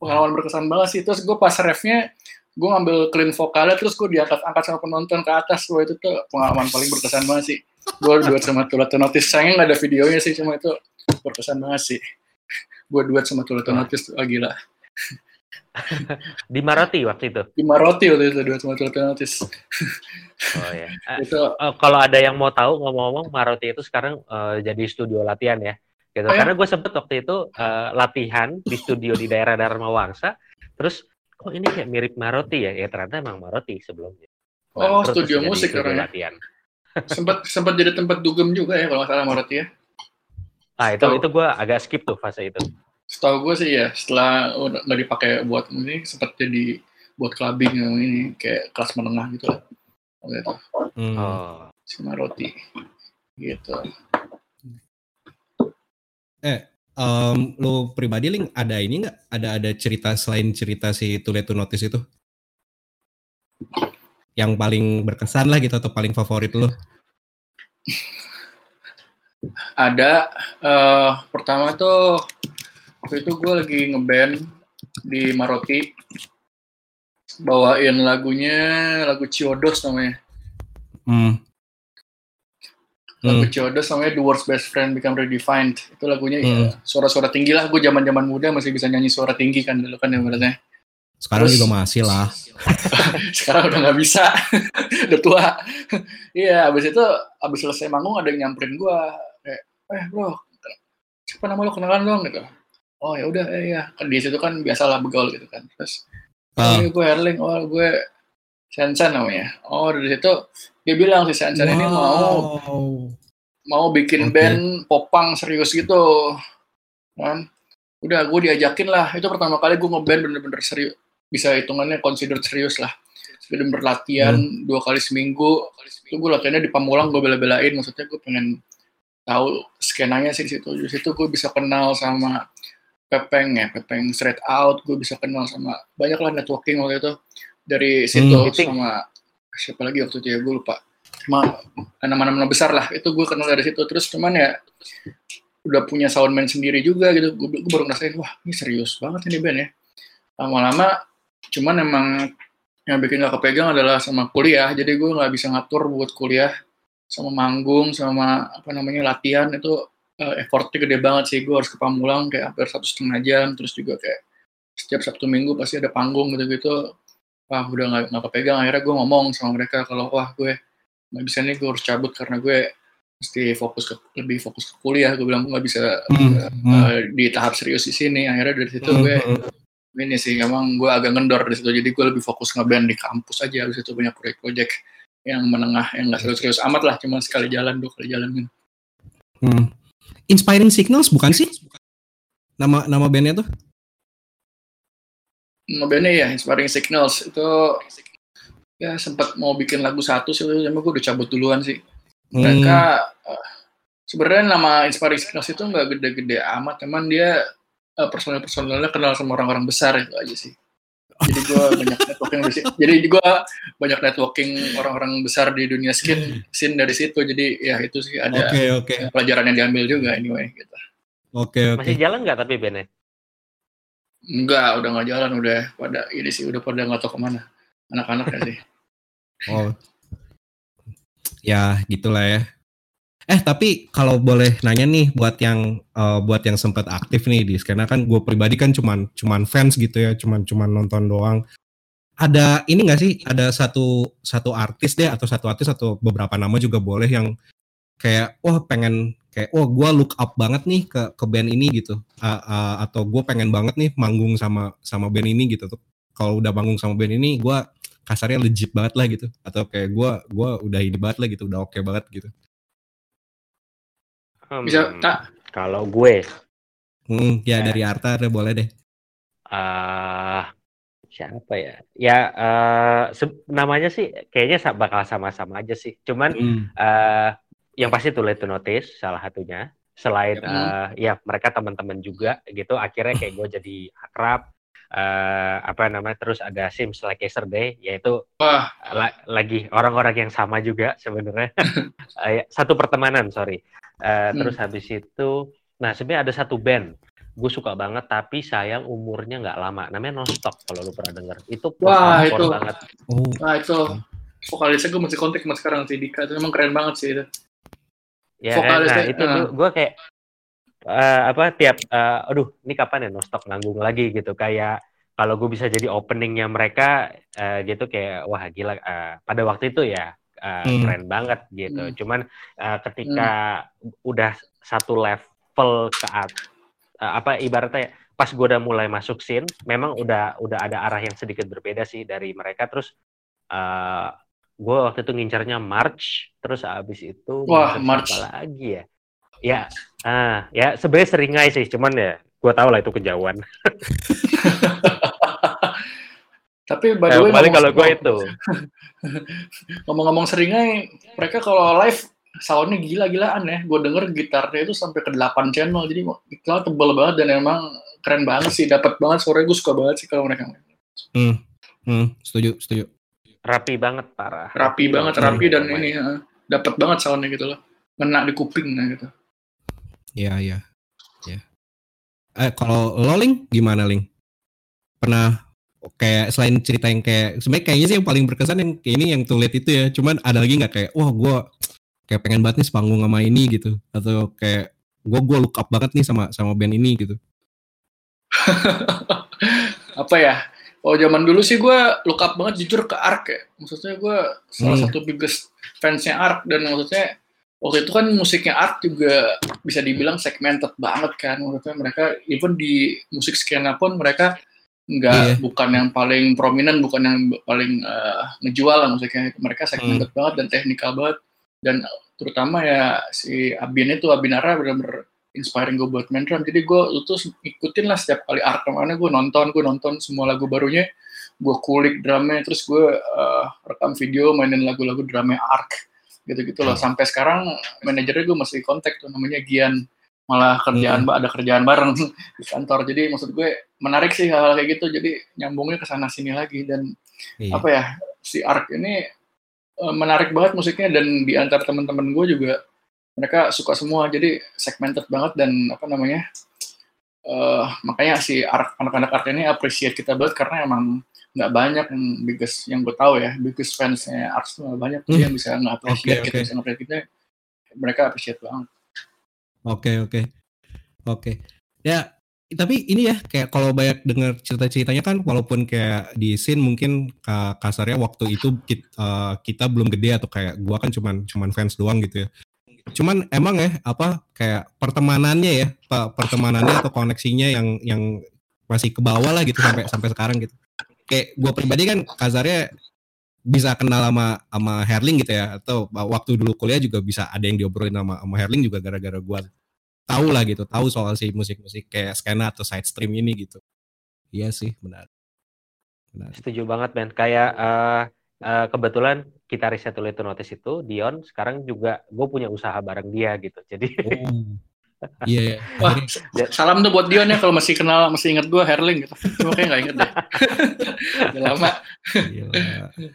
pengalaman berkesan banget sih. Terus gue pas refnya gue ngambil clean vokalnya terus gue diangkat angkat sama penonton ke atas. Wah itu tuh pengalaman paling berkesan banget sih. Gue duet sama Tulat Notis sayangnya nggak ada videonya sih cuma itu berkesan banget sih gue duet sama Tulita Notis oh, gila. Di Maroti waktu itu? Di Maroti waktu itu duet sama Tulita Notis oh ya itu uh, kalau ada yang mau tahu ngomong-ngomong Maroti itu sekarang uh, jadi studio latihan ya. Gitu. Oh, ya? karena gue sempet waktu itu uh, latihan di studio di daerah Dharma Wangsa. Terus kok ini kayak mirip Maroti ya? Ya ternyata emang Maroti sebelumnya. Oh studio musik karena latihan. Sempat sempat jadi tempat dugem juga ya kalau nggak salah Maroti ya Ah itu itu gue agak skip tuh fase itu. Setahu gue sih ya setelah udah nggak dipakai buat ini sempat jadi buat clubbing yang ini kayak kelas menengah gitu lah. Gitu. Hmm. Oh. Sama roti gitu. Eh, um, lo pribadi link ada ini nggak? Ada ada cerita selain cerita si Tule to Notice itu? Yang paling berkesan lah gitu atau paling favorit lo? Ada. Uh, pertama tuh waktu itu gue lagi ngeband di Maroti bawain lagunya lagu Ciodos namanya. Hmm. Lagu hmm. Ciodos namanya The World's Best Friend Become Redefined. Itu lagunya ya, hmm. suara-suara tinggi lah. Gue zaman-zaman muda masih bisa nyanyi suara tinggi kan dulu kan ya berarti. Sekarang Terus, juga masih lah. sekarang udah nggak bisa, udah tua. Iya, abis itu abis selesai manggung ada yang nyamperin gue eh bro siapa nama lo? Kenalan dong gitu. Oh ya udah eh, ya. Kan di situ kan biasalah begaul gitu kan. Terus uh. oh, gue Erling oh gue Sensen namanya. Oh dari situ dia bilang si Sensen wow. ini mau mau bikin okay. band popang serius gitu kan. Udah gue diajakin lah. Itu pertama kali gue ngeband bener-bener serius bisa hitungannya consider serius lah. Bener-bener latihan hmm. dua kali seminggu. Itu gue latihannya di Pamulang gue bela-belain. Maksudnya gue pengen tahu skenanya sih di situ. Di situ gue bisa kenal sama Pepeng ya, Pepeng Straight Out, gue bisa kenal sama banyak lah networking waktu itu dari situ hmm. sama siapa lagi waktu itu ya gue lupa. Cuma nama-nama besar lah itu gue kenal dari situ. Terus cuman ya udah punya soundman sendiri juga gitu. Gue, gue baru ngerasain wah ini serius banget ini band ya. Lama-lama cuman emang yang bikin gak kepegang adalah sama kuliah. Jadi gue nggak bisa ngatur buat kuliah sama manggung sama apa namanya latihan itu uh, effortnya gede banget sih. Gue harus ke Pamulang kayak hampir satu setengah jam terus juga kayak setiap Sabtu Minggu pasti ada panggung gitu-gitu. Wah udah nggak nggak kepegang. Akhirnya gue ngomong sama mereka kalau wah gue nggak bisa nih gue harus cabut karena gue mesti fokus ke lebih fokus ke kuliah. Gue bilang gue nggak bisa hmm, uh, di tahap serius di sini. Akhirnya dari situ gue hmm. ini sih emang gue agak ngendor dari situ. Jadi gue lebih fokus ngeband di kampus aja. Habis itu banyak proyek-proyek yang menengah yang nggak serius-serius amat lah cuma sekali jalan dua kali jalan gitu. Hmm. Inspiring Signals bukan sih? Nama nama bandnya tuh? Nama bandnya ya Inspiring Signals itu ya sempat mau bikin lagu satu sih, tapi gue udah cabut duluan sih. Mereka uh, sebenarnya nama Inspiring Signals itu nggak gede-gede amat, cuman dia uh, personel-personelnya kenal sama orang-orang besar itu aja sih. Jadi gue banyak networking dari situ. Jadi gue banyak networking orang-orang besar di dunia skin scene dari situ. Jadi ya itu sih ada Oke oke pelajaran yang diambil juga anyway gitu. oke oke. Masih jalan nggak tapi bandnya? Enggak, udah nggak jalan, udah pada ini sih, udah pada nggak tahu ke mana. Anak-anak ya sih. Oh. Ya, gitulah ya. Eh, tapi kalau boleh nanya nih buat yang eh, buat yang sempat aktif nih di skena kan gue pribadi kan cuman cuman fans gitu ya, cuman cuman nonton doang. Ada ini nggak sih? Ada satu satu artis deh atau satu artis atau beberapa nama juga boleh yang kayak wah pengen kayak wah gue look up banget nih ke ke band ini gitu. A- a- atau gue pengen banget nih manggung sama sama band ini gitu tuh. Kalau udah manggung sama band ini gue kasarnya legit banget lah gitu atau kayak gue gua udah ini banget lah gitu udah oke banget gitu Hmm, Bisa, tak? Kalau gue, hmm, ya Ya. dari Arta ada boleh deh eh siapa ya? Ya eh se- namanya sih kayaknya bakal sama-sama aja sih. Cuman Hmm, eh yang pasti tuh to Notice salah satunya. Selain Hmm. eh, ya mereka teman-teman juga gitu. Akhirnya kayak gue jadi akrab. eh apa namanya? Terus ada Sims Like Yesterday, yaitu Wah, la- lagi orang-orang yang sama juga sebenarnya. Eh, ya, satu pertemanan, sorry. Eh, Hmm. Terus habis itu, nah sebenarnya ada satu band gue suka banget tapi sayang umurnya nggak lama namanya Nostok kalau lu pernah denger itu Wah, itu. banget oh nah itu vokalisnya gue masih kontak sama sekarang sih Dika. Itu emang keren banget sih itu. ya kan? nah Vokalisnya, itu ah. gue kayak eh, apa tiap eh, aduh ini kapan ya Nostok nanggung lagi gitu kayak kalau gue bisa jadi openingnya mereka eh, gitu kayak wah gila eh, pada waktu itu ya eh, Hmm. keren banget gitu Hmm. cuman eh, ketika udah satu level ke at- eh, apa ibaratnya pas gue udah mulai masuk scene memang udah udah ada arah yang sedikit berbeda sih dari mereka terus eh gue waktu itu ngincarnya March terus abis itu Wah, March. siapa lagi ya ya ah ya sebenarnya seringai sih cuman ya gue tau lah itu kejauhan Tapi by Eh, the way, kembali ngomong- kalau gue itu ngomong-ngomong seringai, mereka kalau live soundnya gila-gilaan ya. Gue denger gitarnya itu sampai ke 8 channel, jadi gitarnya tebel banget dan emang keren banget sih. Dapat banget suaranya gue suka banget sih kalau mereka main. hmm, hmm, setuju setuju rapi banget parah Rapi banget, rapi dan Main. ini ya, dapat banget soundnya gitu loh. Ngena di kuping nah, gitu. Iya iya. Ya. Eh kalau lo Ling gimana Ling? Pernah kayak selain cerita yang kayak sebenarnya kayaknya sih yang paling berkesan yang kayak ini yang tulis itu ya. Cuman ada lagi nggak kayak wah gue kayak pengen banget nih sepanggung sama ini gitu atau kayak gue gue look up banget nih sama sama band ini gitu. Apa ya? Oh zaman dulu sih gue look up banget jujur ke Ark ya. Maksudnya gue salah Hmm. satu biggest fansnya Ark dan maksudnya waktu itu kan musiknya Ark juga bisa dibilang segmented banget kan. Maksudnya mereka even di musik skena pun mereka nggak Iya. bukan yang paling prominent, bukan yang paling eh, ngejual lah musiknya. Mereka segmented banget dan teknikal banget. Dan terutama ya si Abin itu Abinara benar-benar inspiring gue buat main drum. Jadi gue tuh ikutin lah setiap kali art ke mana gue nonton, gue nonton semua lagu barunya, gue kulik drumnya, terus gue eh, rekam video mainin lagu-lagu drumnya Ark, gitu-gitu loh. Sampai sekarang manajernya gue masih kontak tuh namanya Gian, malah kerjaan ada kerjaan bareng di kantor. Jadi maksud gue menarik sih hal-hal kayak gitu. Jadi nyambungnya ke sana sini lagi dan Iya. apa ya si Ark ini eh, menarik banget musiknya dan di antara teman-teman gue juga mereka suka semua jadi segmented banget dan apa namanya eh makanya si Ark anak-anak Ark ini appreciate kita banget karena emang nggak banyak yang biggest yang gue tahu ya biggest fansnya Ark tuh nggak banyak Hmm. yang bisa nge-appreciate Oke, kita oke. bisa nge-appreciate kita mereka appreciate banget Oke oke oke. Ya tapi ini ya kayak kalau banyak dengar cerita-ceritanya kan walaupun kayak di scene mungkin ka- kasarnya waktu itu kita, kita belum gede atau kayak gua kan cuman cuman fans doang gitu ya. Cuman emang ya apa kayak pertemanannya ya pe- pertemanannya atau koneksinya yang yang masih ke bawah lah gitu sampai sampai sekarang gitu. Kayak gua pribadi kan kasarnya bisa kenal sama sama Herling gitu ya atau waktu dulu kuliah juga bisa ada yang diobrolin sama sama Herling juga gara-gara gua tahu lah gitu tahu soal si musik-musik kayak skena atau side stream ini gitu. Iya sih benar. Benar. Setuju banget Ben. Kayak eh, uh, kebetulan Too Late to Notice itu Dion sekarang juga gue punya usaha bareng dia gitu. Jadi Oh. Iya. Wah, akhirnya- salam tuh buat Dion ya kalau masih kenal, masih inget gue Herling gitu. Cuma kayak nggak inget deh. Udah lama.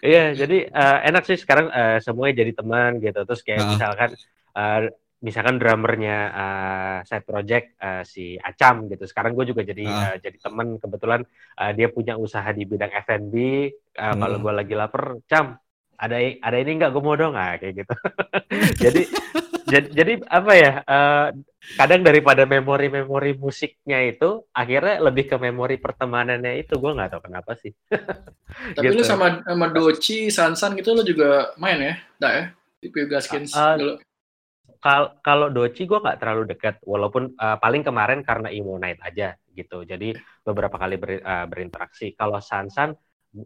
Iya, jadi eh, enak sih sekarang eh, semuanya jadi teman gitu. Terus kayak Ah. misalkan eh, misalkan drummernya eh, side project eh, si Acam gitu. Sekarang gue juga jadi Ah. eh, jadi teman kebetulan eh, dia punya usaha di bidang F&B. Eh, Kalau Hmm. gue lagi lapar, Cam, ada ada ini nggak gue mau dong ah kayak gitu. jadi jadi, jadi apa ya? eh, kadang daripada memori-memori musiknya itu akhirnya lebih ke memori pertemanannya itu gue nggak tahu kenapa sih. Tapi lu Gitu. sama sama Doci, Sansan gitu lu juga main ya? Enggak ya? Di Pio Gaskins Ah, dulu. Kal kalau Doci gue nggak terlalu dekat, walaupun uh, paling kemarin karena Imo Night aja gitu. Jadi beberapa kali ber- uh, berinteraksi. Kalau Sansan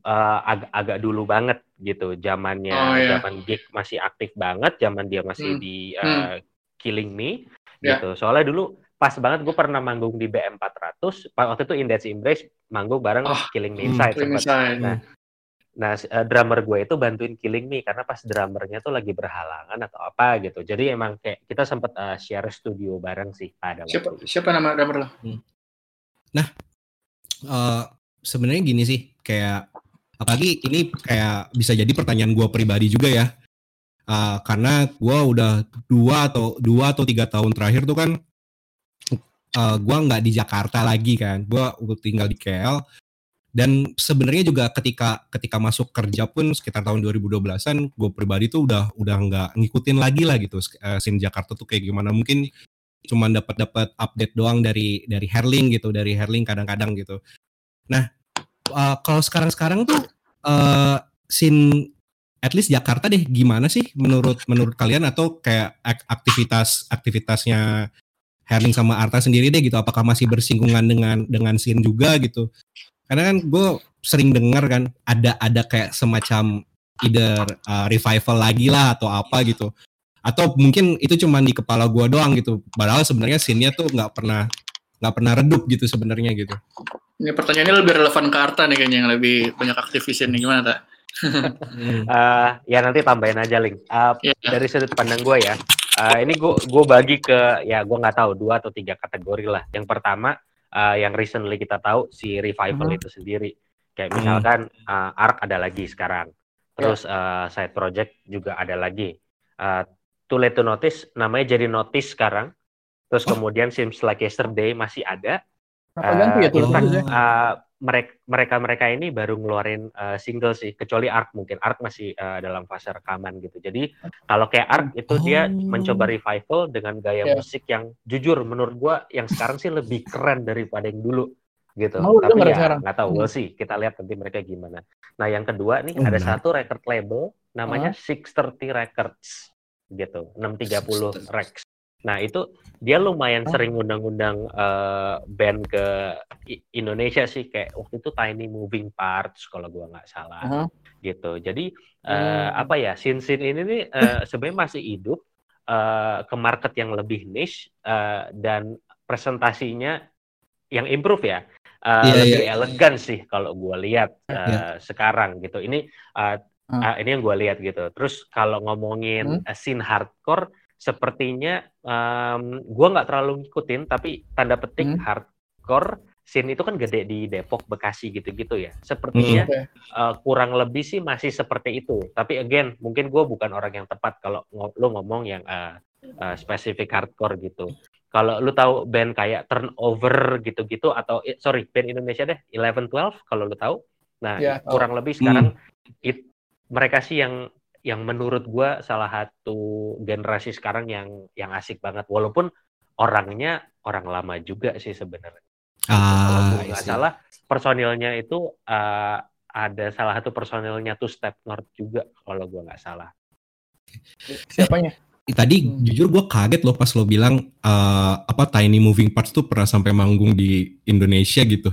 uh, ag agak dulu banget gitu, zamannya Oh, iya. zaman gig masih aktif banget, zaman dia masih Hmm. di uh, Killing Me Ya. gitu. Soalnya dulu pas banget gue pernah manggung di BM 400, pa- waktu itu In Dead's Embrace manggung bareng Oh, Killing Me hmm, Inside. Inside. Nah, Nah, eh, drummer gue itu bantuin Killing Me karena pas drummernya tuh lagi berhalangan atau apa gitu. Jadi emang kayak kita sempat eh, share studio bareng sih pada Siapa waktu itu. siapa nama drummer lo? Eh, sebenarnya gini sih kayak apalagi ini kayak bisa jadi pertanyaan gua pribadi juga ya. Eh, karena gua udah dua atau dua atau tiga tahun terakhir tuh kan eh, gua nggak di Jakarta lagi kan. Udah tinggal di KL dan sebenarnya juga ketika ketika masuk kerja pun sekitar tahun 2012an gue pribadi tuh udah udah nggak ngikutin lagi lah gitu eh, scene Jakarta tuh kayak gimana. Mungkin cuman dapat dapat update doang dari dari Herling gitu dari Herling kadang-kadang gitu. Nah eh, kalau sekarang-sekarang tuh eh scene at least Jakarta deh gimana sih menurut menurut kalian? Atau kayak ak- aktivitas aktivitasnya Herling sama Arta sendiri deh gitu apakah masih bersinggungan dengan dengan scene juga gitu? Karena kan gue sering dengar kan ada ada kayak semacam either uh, revival lagi lah atau apa gitu. Atau mungkin itu cuma di kepala gue doang gitu. Padahal sebenarnya scene-nya tuh nggak pernah nggak pernah redup gitu sebenarnya gitu Ini pertanyaannya lebih relevan ke Arta nih kayaknya yang lebih banyak aktivisin nih gimana tak? Hmm. Eh, ya nanti tambahin aja link. Eh, Iya. dari sudut pandang gue ya, eh, ini gue gue bagi ke ya gue nggak tahu dua atau tiga kategori lah. Yang pertama eh, yang recently kita tahu si revival Hmm. itu sendiri. Kayak Hmm. misalkan eh, Ark ada lagi sekarang, terus eh, side project juga ada lagi. Eh, Too Late to Notice namanya jadi Notice sekarang. Terus Oh. kemudian Seems Like Yesterday masih ada. Ganti ya Eh, tuh? fact, Oh. eh, mereka mereka mereka ini baru ngeluarin eh, single sih kecuali Ark mungkin Ark masih eh, dalam fase rekaman gitu jadi kalau kayak Ark itu dia Oh. mencoba revival dengan gaya Iya. musik yang jujur menurut gua yang sekarang sih lebih keren daripada yang dulu gitu Mau tapi ya nggak tahu Hmm. we'll see kita lihat nanti mereka gimana nah yang kedua nih Oh, ada satu record label namanya 630 Records gitu 630 Rex nah itu dia lumayan Oh. sering undang-undang eh, band ke Indonesia sih kayak waktu itu Tiny Moving Parts kalau gua nggak salah Aha. gitu jadi eh, Hmm. apa ya sin sin ini nih eh, sebenarnya masih hidup eh, ke market yang lebih niche eh, dan presentasinya yang improve ya eh, Iya, lebih iya. elegan sih kalau gua lihat eh, Iya. sekarang gitu ini eh, Hmm. ah, ini yang gua lihat gitu terus kalau ngomongin eh, scene hardcore sepertinya em, gua nggak terlalu ngikutin tapi tanda petik Hmm. hardcore scene itu kan gede di Depok Bekasi gitu-gitu ya sepertinya Oke. uh, kurang lebih sih masih seperti itu. Tapi again, mungkin gue bukan orang yang tepat kalau ngo- lu ngomong yang uh, uh, spesifik hardcore gitu. Kalau lu tahu band kayak Turnover gitu-gitu atau sorry band Indonesia deh Eleven Twelve kalau lu tahu. Nah Iya, tahu. kurang lebih sekarang it- mereka sih yang yang menurut gua salah satu generasi sekarang yang yang asik banget. Walaupun orangnya orang lama juga sih sebenarnya. Kalau ah gue nggak salah personilnya itu uh, ada salah satu personilnya tuh Step North juga kalau gue nggak salah. Siapanya? tadi Hmm. jujur gue kaget loh pas lo bilang eh, apa Tiny Moving Parts tuh pernah sampai manggung di Indonesia gitu.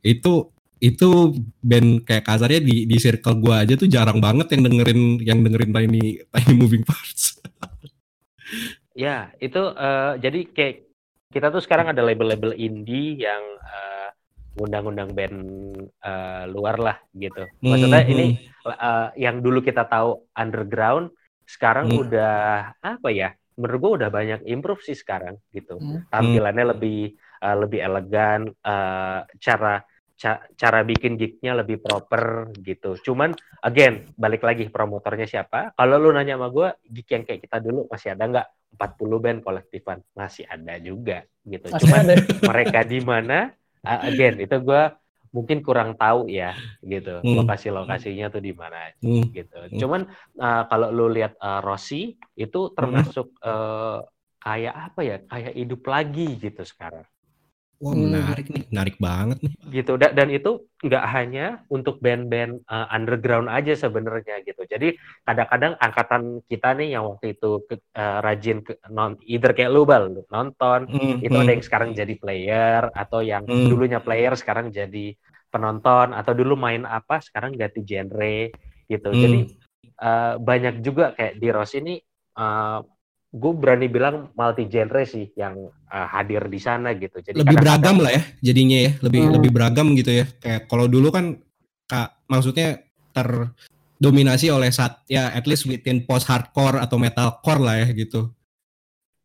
Itu itu band kayak kasarnya di di circle gue aja tuh jarang banget yang dengerin yang dengerin Tiny Tiny Moving Parts. Ya itu uh, jadi kayak kita tuh sekarang ada label-label indie yang uh, ngundang-ngundang band uh, luar lah gitu. Maksudnya Hmm, ini uh, yang dulu kita tahu underground sekarang hmm. udah apa ya menurut gue udah banyak improve sih sekarang gitu hmm. tampilannya hmm. lebih uh, lebih elegan uh, cara ca cara bikin gignya lebih proper gitu. Cuman again balik lagi promotornya siapa? Kalau lu nanya sama gue gig yang kayak kita dulu masih ada nggak? 40 band kolektifan. Masih ada juga gitu. Cuman mereka di mana? Uh, again itu gue mungkin kurang tahu ya gitu hmm. lokasi lokasinya tuh di mana hmm. gitu. Hmm. cuman uh, kalau lu lihat uh, Rossi itu termasuk hmm. uh, kayak apa ya? Kayak hidup lagi gitu sekarang Wah hmm. menarik nih, menarik banget nih. Gitu dan, dan itu nggak hanya untuk band-band uh, underground aja sebenarnya gitu. Jadi kadang-kadang angkatan kita nih yang waktu itu ke, uh, rajin ke, non either kayak lu bal nonton, mm, itu mm. ada yang sekarang jadi player atau yang mm. dulunya player sekarang jadi penonton atau dulu main apa sekarang ganti genre gitu. Mm. Jadi uh, banyak juga kayak di Ros ini uh, gue berani bilang multi genre sih yang uh, hadir di sana gitu. Jadi lebih beragam lah ya jadinya ya, lebih hmm. lebih beragam gitu ya. Kayak kalau dulu kan kak maksudnya terdominasi oleh saat ya at least within post hardcore atau metalcore lah ya gitu.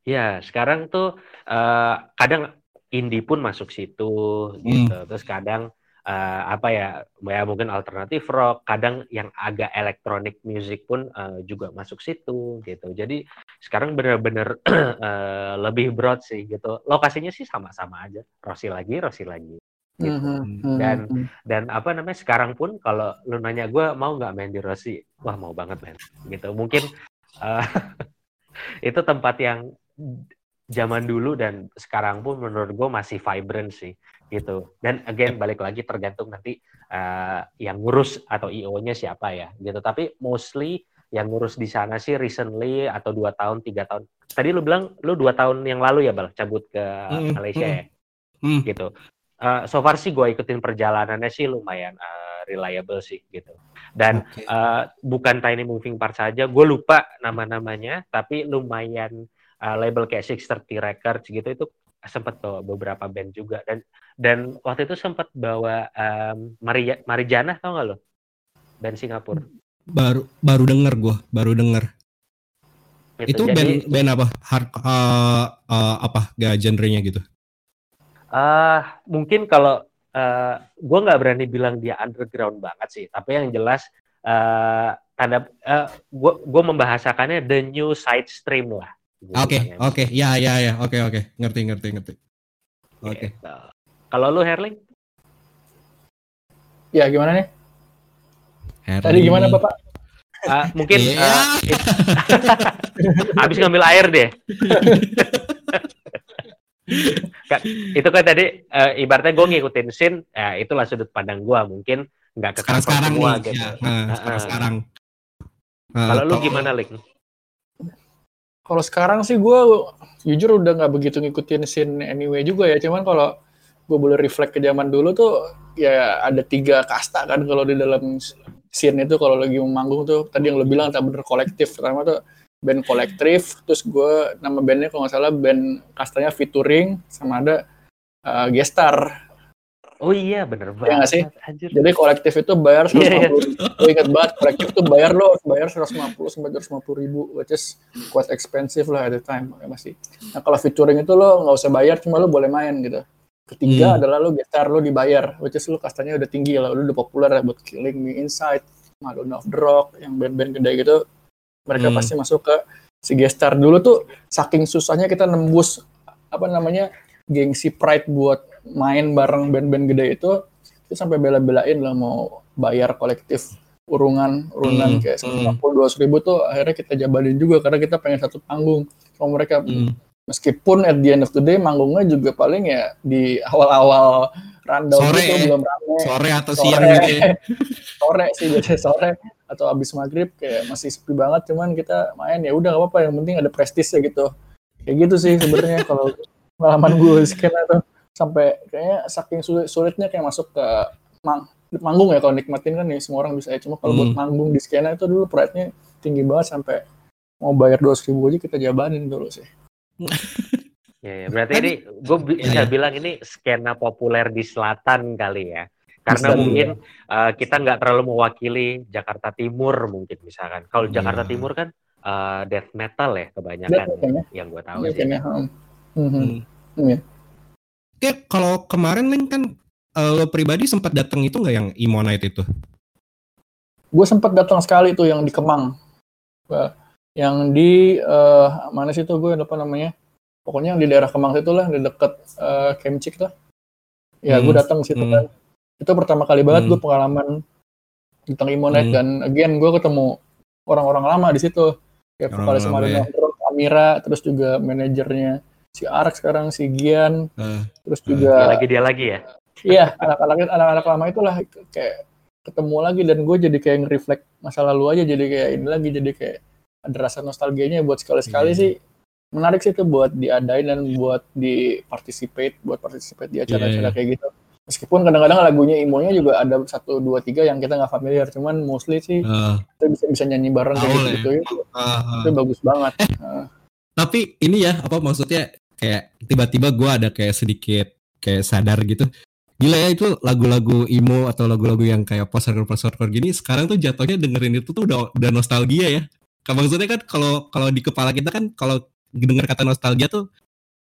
Ya sekarang tuh uh, kadang indie pun masuk situ gitu. Hmm. Terus kadang uh, apa ya ya mungkin alternatif rock. Kadang yang agak elektronik music pun uh, juga masuk situ gitu. Jadi sekarang benar-benar uh, lebih broad sih gitu. Lokasinya sih sama-sama aja Rossi lagi Rossi lagi gitu. Mm-hmm. dan mm-hmm. dan apa namanya sekarang pun kalau lu nanya gue mau nggak main di Rossi? Wah mau banget main gitu. Mungkin uh, itu tempat yang zaman dulu dan sekarang pun menurut gue masih vibrant sih gitu. Dan again balik lagi tergantung nanti uh, yang ngurus atau IO-nya siapa ya gitu. Tapi mostly yang ngurus di sana sih recently atau dua tahun tiga tahun. Tadi lu bilang lu dua tahun yang lalu ya bal cabut ke mm, Malaysia mm, ya, mm. gitu. Uh, so far sih gue ikutin perjalanannya sih lumayan uh, reliable sih gitu. Dan okay. uh, bukan tiny moving part saja, gue lupa nama-namanya, tapi lumayan uh, label kayak Six Thirty Records gitu itu sempat bawa beberapa band juga. Dan dan waktu itu sempat bawa um, Maria Marijana tau gak lo? Band Singapura. Baru baru denger gue baru denger. Gitu. itu Jadi, band band apa? Hard uh, uh, apa gak genrenya gitu? Uh, mungkin kalau uh, gue nggak berani bilang dia underground banget sih. Tapi yang jelas uh, tanda uh, gue membahasakannya the new side stream lah Oke, oke, ya, ya, ya, oke, oke, ngerti, ngerti, ngerti. Oke. Okay. Gitu. Kalau lu Herling? Ya gimana nih? Herling. Tadi gimana Bapak? Uh, mungkin yeah. uh, habis ngambil air deh. itu kan tadi uh, ibaratnya gue ngikutin scene, ya itulah sudut pandang gue mungkin nggak ke sekarang, sekarang semua nih, gitu. Ya, uh, uh, sekarang, sekarang. Uh, Kalau lu gimana, Ling? Kalau sekarang sih gue jujur udah nggak begitu ngikutin scene anyway juga ya. Cuman kalau gue boleh reflect ke zaman dulu tuh ya ada tiga kasta kan kalau di dalam scene itu. Kalau lagi manggung tuh tadi yang lo bilang tak bener kolektif. Pertama tuh band kolektif terus gue nama bandnya kalau nggak salah band kastanya featuring sama ada uh, gestar Oh iya bener banget. Ya gak sih? Anjir. Jadi kolektif itu bayar 150 yeah, yeah. Gue inget banget kolektif itu bayar lo bayar 150 sampai 250 ribu which is quite expensive lah at the time ya masih. Nah kalau featuring itu lo nggak usah bayar cuma lo boleh main gitu. Ketiga hmm. adalah lo gitar lo dibayar which is lo kastanya udah tinggi lah udah populer ya buat Killing Me Inside, Madonna of the Rock yang band-band gede gitu mereka hmm. pasti masuk ke si gestar dulu tuh saking susahnya kita nembus apa namanya gengsi pride buat main bareng band-band gede itu itu sampai bela-belain lah mau bayar kolektif urungan urunan hmm. kayak puluh dua ribu tuh akhirnya kita jabalin juga karena kita pengen satu panggung. Kalau mereka hmm. meskipun at the end of the day manggungnya juga paling ya di awal-awal rundown sore, itu belum rame. Sore atau sore, siang gitu ya. sore sih biasanya sore. Atau abis maghrib kayak masih sepi banget cuman kita main ya udah gak apa-apa. Yang penting ada prestis ya gitu. Kayak gitu sih sebenarnya kalau pengalaman gue skena tuh sampai kayaknya saking sulit sulitnya kayak masuk ke mang manggung ya kalau nikmatin kan nih semua orang bisa ya cuma kalau hmm. buat manggung di skena itu dulu pride-nya tinggi banget sampai mau bayar dua ribu aja kita jabanin dulu sih. ya, ya, berarti ini gue bisa ya, ya. bilang ini skena populer di selatan kali ya. karena Bisa, mungkin uh, kita nggak terlalu mewakili Jakarta Timur mungkin misalkan. Kalau Jakarta Iya. Timur kan uh, death metal ya kebanyakan Death metal, yang gue tahu Iya, sih. kayaknya, hmm. Mhm. Hmm. Oke, kalau kemarin Link kan eh, lo pribadi sempat datang itu nggak yang Night itu? Gue sempat datang sekali tuh yang di Kemang. Yang di eh, mana sih tuh gue lupa namanya. Pokoknya yang di daerah Kemang itu lah, di dekat eh, Kemcik lah. Ya, gue Hmm, datang ke situ hmm. kan. Itu pertama kali banget Hmm. gue pengalaman tentang Imo Night Hmm. dan again gue ketemu orang-orang lama di situ. Kayak Orang vokalis Maroon ya. Amira, terus juga manajernya si Arak sekarang si Gian, Eh, terus Hmm. Dia juga lagi dia lagi ya. Iya, anak-anak anak-anak lama itulah kayak ketemu lagi dan gue jadi kayak nge-reflect masa lalu aja jadi kayak ini lagi jadi kayak ada rasa nostalgianya buat sekali-sekali Iya. sih menarik sih itu buat diadain dan buat di participate buat participate di acara-acara Iya, iya. kayak gitu meskipun kadang-kadang lagunya imonya juga ada satu dua tiga yang kita nggak familiar cuman mostly sih eh, kita bisa bisa nyanyi bareng kayak gitu, gitu itu, eh, eh. itu bagus banget Tapi ini ya apa maksudnya kayak tiba-tiba gue ada kayak sedikit kayak sadar gitu. Gila ya itu lagu-lagu emo atau lagu-lagu yang kayak post hardcore post hardcore gini sekarang tuh jatuhnya dengerin itu tuh udah udah nostalgia ya. Kan maksudnya kan kalau kalau di kepala kita kan kalau denger kata nostalgia tuh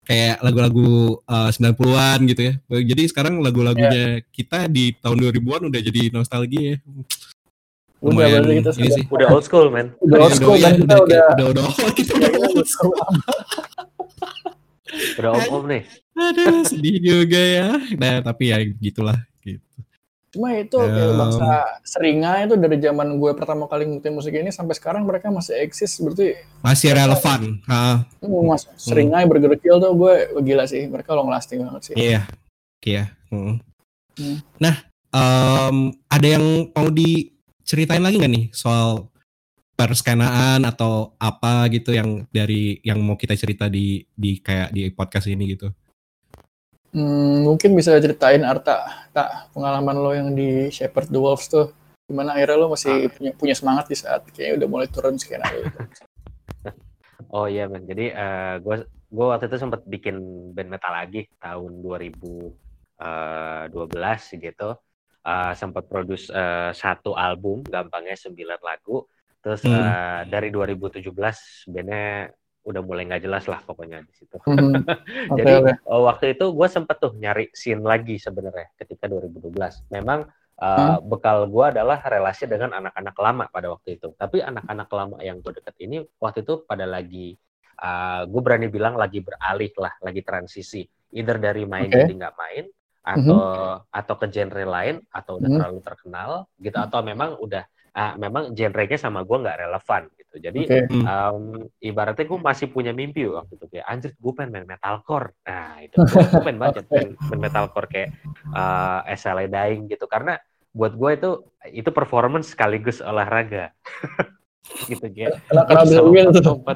kayak lagu-lagu uh, 90-an gitu ya. Jadi sekarang lagu-lagunya kita di tahun 2000-an udah jadi nostalgia ya. udah Lumayan kita ini sudah sih. Udah old school man. udah old school ya, dan kita udah udah udah kita udah old school. Udah om om nih. Aduh, sedih juga ya. Nah, tapi ya gitulah gitu. Cuma itu kayak Um, bangsa seringai itu dari zaman gue pertama kali ngikutin musik ini sampai sekarang mereka masih eksis berarti Masih relevan. Ah, uh, mas seringai bergerikil tuh gue gila sih mereka long lasting banget sih. iya. Iya. Mm. Hmm. Nah, em, ada yang mau diceritain lagi nggak nih soal perskenaan atau apa gitu yang dari yang mau kita cerita di di kayak di podcast ini gitu. Hmm, mungkin bisa ceritain Arta tak pengalaman lo yang di Shepherd the Wolves tuh gimana akhirnya lo masih punya, punya semangat di saat kayaknya udah mulai turun skenario itu. Oh iya man. Jadi eh, gue gue waktu itu sempat bikin band metal lagi tahun 2012 gitu. Eh, sempat produce eh, satu album, gampangnya 9 lagu. Terus Hmm. eh, dari 2017 bandnya udah mulai nggak jelas lah pokoknya di situ. Mhm. Oke Jadi oke. oh, waktu itu gue sempet tuh nyari scene lagi sebenarnya ketika 2012. Memang uh, bekal gue adalah relasi dengan anak-anak lama pada waktu itu. Tapi anak-anak lama yang gue deket ini waktu itu pada lagi, uh, gue berani bilang lagi beralih lah, lagi transisi. Either dari main Oke. jadi nggak main, atau atau ke genre lain, atau udah Mhm. terlalu terkenal gitu, atau memang udah ah, memang genrenya sama gue nggak relevan gitu. Jadi Oke. um, ibaratnya gue masih punya mimpi waktu itu kayak anjir gue pengen main metalcore nah itu gue pengen banget pengen main metalcore kayak uh, SLA Dying gitu karena buat gue itu itu performance sekaligus olahraga gitu kayak Bill Will tuh.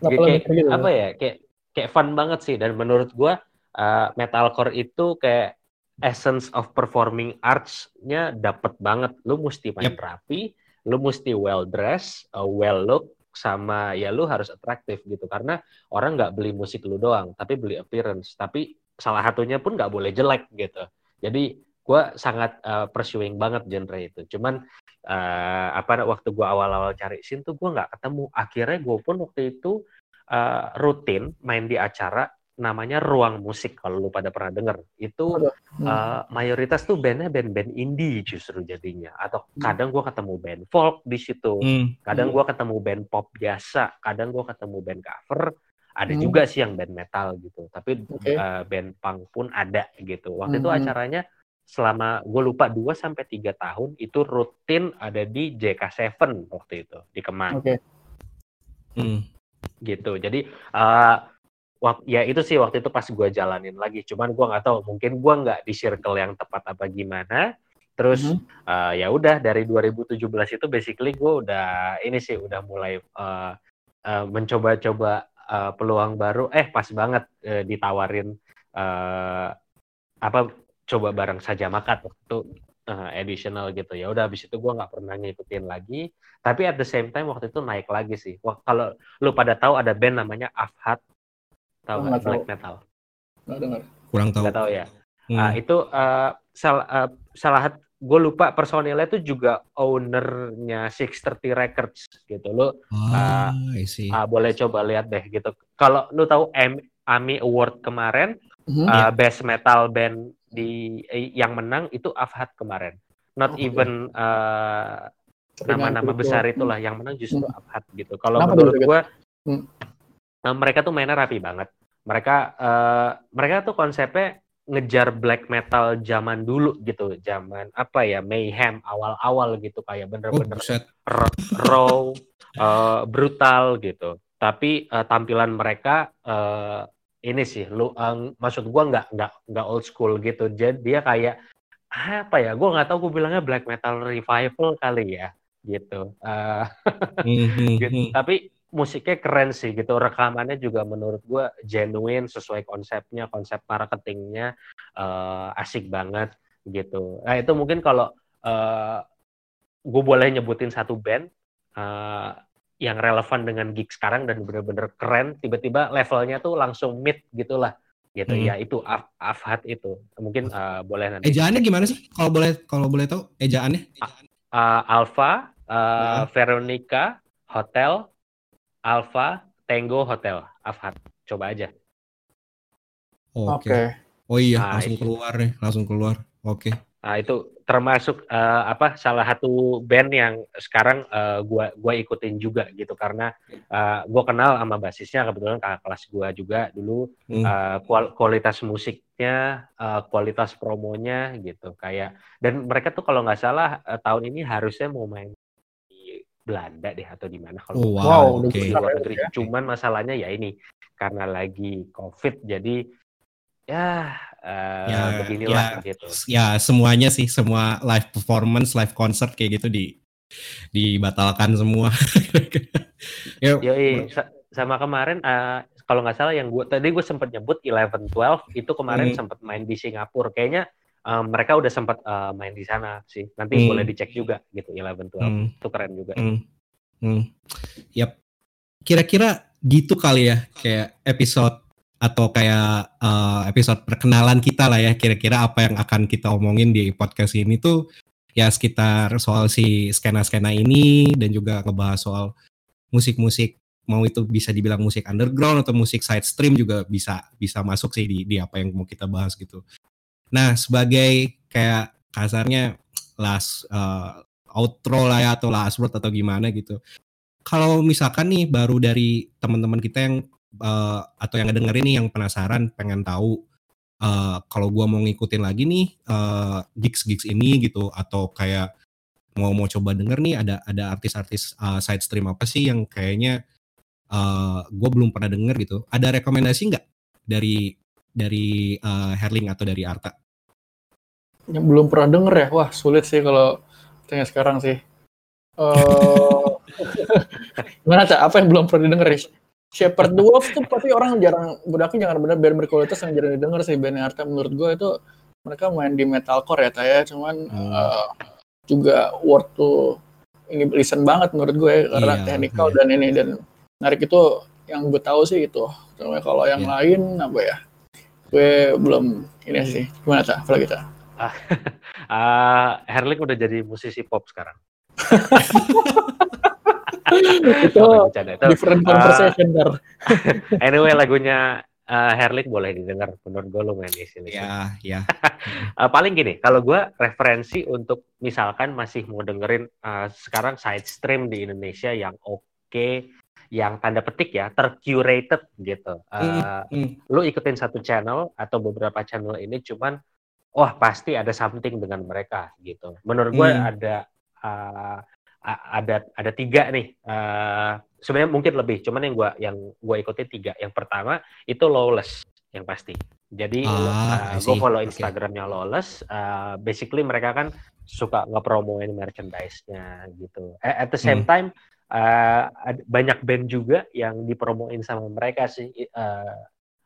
Kenapa kayak gitu? apa ya kayak kayak fun banget sih dan menurut gue uh, metalcore itu kayak essence of performing arts-nya dapet banget. Lu mesti main Yep. rapi lu mesti well dressed uh, well look sama ya lu harus atraktif gitu. Karena orang nggak beli musik lu doang tapi beli appearance. Tapi salah satunya pun nggak boleh jelek gitu. Jadi gue sangat uh, pursuing banget genre itu. Cuman uh, apa waktu gue awal-awal cari scene tuh gue nggak ketemu. Akhirnya gue pun waktu itu uh, rutin main di acara namanya ruang musik kalau lu pada pernah denger itu. Hmm. uh, mayoritas tuh bandnya band-band indie justru jadinya atau Hmm. kadang gue ketemu band folk di situ Hmm. kadang Hmm. gua ketemu band pop biasa kadang gua ketemu band cover ada Hmm. juga sih yang band metal gitu tapi Oke. uh, band punk pun ada gitu waktu itu Hmm. acaranya selama gue lupa 2 sampai tiga tahun itu rutin ada di JK7 waktu itu di Kemang Oke. Hmm. gitu jadi uh, wak- ya itu sih waktu itu pas gue jalanin lagi. Cuman gua nggak tahu mungkin gua nggak di circle yang tepat apa gimana. Terus Mhm. uh, ya udah dari 2017 itu basically gue udah ini sih udah mulai uh, uh, mencoba-coba uh, peluang baru. Eh pas banget uh, ditawarin uh, apa coba bareng saja makat waktu itu uh, additional gitu. Ya udah habis itu gue nggak pernah ngikutin lagi. Tapi at the same time waktu itu naik lagi sih. Wah, kalau lu pada tahu ada band namanya Afhat tahu Oh, nggak tahu. black metal Nggak dengar. Kurang tahu. nggak tahu ya Hmm. Ah, itu uh, sal- uh, salah gue lupa personilnya itu juga ownernya 630 Records gitu lo Ah, uh, uh, boleh coba lihat deh gitu kalau lu tahu Em- AMI Award kemarin Mhm. uh, best metal band di eh, yang menang itu Afhat kemarin not Oh, even uh, nama-nama Ringan besar gitu. itulah yang menang justru Hmm. Afhat gitu kalau menurut tuh, gue Hmm. Uh, mereka tuh mainnya rapi banget mereka uh, mereka tuh konsepnya ngejar black metal zaman dulu gitu zaman apa ya mayhem awal-awal gitu kayak Oh, bener-bener r- raw, uh, brutal gitu. Tapi uh, tampilan mereka uh, ini sih, lu uh, maksud gua nggak nggak nggak old school gitu. Jadi dia kayak apa ya? Gua nggak tahu gua bilangnya black metal revival kali ya, gitu. Uh, gitu. mhm. Tapi musiknya keren sih gitu. Rekamannya juga menurut gua genuine sesuai konsepnya, konsep marketingnya uh, asik banget gitu. Nah itu mungkin kalau uh, gue boleh nyebutin satu band uh, yang relevan dengan gig sekarang dan bener-bener keren. Tiba-tiba levelnya tuh langsung mid gitulah gitu. Hmm. Ya itu Af Afhat itu. Mungkin uh, boleh nanti. Ejaannya gimana sih? Kalau boleh kalau boleh tahu ejaannya? Uh, Alpha, uh, Nah. Veronica, Hotel, Alpha, Tango, Hotel, Afhat. Coba aja. Oke. Oke. Oh iya, Nah, langsung itu. keluar nih, langsung keluar. Oke. Nah, itu termasuk eh, apa salah satu band yang sekarang eh, gua gua ikutin juga gitu karena eh, gua kenal sama basisnya kebetulan kakak kelas gua juga dulu Hmm. eh, kual- kualitas musiknya, eh, kualitas promonya gitu kayak dan mereka tuh kalau nggak salah eh, tahun ini harusnya mau main Belanda deh atau di mana kalau Oh, wow, oke. di luar negeri. ya. Cuman masalahnya ya ini karena lagi COVID jadi ya eh, Ya, beginilah gitu. Ya semuanya sih, semua live performance, live concert kayak gitu di dibatalkan semua. ya, Yoi, sa- sama kemarin eh, kalau nggak salah yang gue tadi gue sempat nyebut 11 12 itu kemarin Hmm. sempat main di Singapura. Kayaknya eh, mereka udah sempat eh, main di sana sih. Nanti Hmm. boleh dicek juga gitu 11 12. Hmm. Itu keren juga. Hmm. Hmm. Yap. Kira-kira gitu kali ya kayak episode atau kayak eh, episode perkenalan kita lah ya kira-kira apa yang akan kita omongin di podcast ini tuh ya sekitar soal si skena-skena ini dan juga ngebahas soal musik-musik mau itu bisa dibilang musik underground atau musik side stream juga bisa bisa masuk sih di, di apa yang mau kita bahas gitu. Nah sebagai kayak kasarnya last eh, outro lah ya atau last word atau gimana gitu. Kalau misalkan nih baru dari teman-teman kita yang eh, atau yang ngedengerin nih yang penasaran pengen tahu eh, kalau gua mau ngikutin lagi nih eh, gigs-gigs ini gitu atau kayak mau mau coba denger nih ada ada artis-artis eh, side stream apa sih yang kayaknya eh gue belum pernah denger gitu. Ada rekomendasi nggak dari dari eh, Herling atau dari Arta? Yang belum pernah denger ya? Wah, sulit sih kalau tanya sekarang sih. Eh gimana Cak? Apa yang belum pernah didengar ya? Shepherd the Wolf tuh pasti orang jarang, budaknya jangan benar band berkualitas yang jarang didengar sih band Arta menurut gue itu mereka main di metalcore ya Taya, cuman Hmm. eh, juga worth to ini listen banget menurut gue ya, karena Iya, technical iya. dan ini dan menarik itu yang gue tahu sih itu. Cuma kalau yang Iya. lain apa ya? Gue belum ini sih. Gimana Cak? Apa kita? Ah, Herling udah jadi musisi pop sekarang. itu different ah, conversation Dar. anyway, lagunya ah, Herling boleh didengar. Menurut gue lumayan isi. Ya, ya. Uh, paling gini, kalau gue referensi untuk misalkan masih mau dengerin uh, sekarang side stream di Indonesia yang oke, yang tanda petik ya, tercurated gitu. Uh, Hmm. Lu ikutin satu channel atau beberapa channel ini cuman, wah pasti ada something dengan mereka gitu. Menurut gue Hmm. ada uh, ada ada tiga nih. Uh, Sebenarnya mungkin lebih, cuman yang gue yang gua ikutin tiga. Yang pertama itu Lawless yang pasti. Jadi Ah, I gue follow. Instagramnya Lawless. Uh, basically mereka kan suka ngepromoin merchandise-nya gitu. Eh, At the same Hmm. time uh, banyak band juga yang dipromoin sama mereka sih. Uh,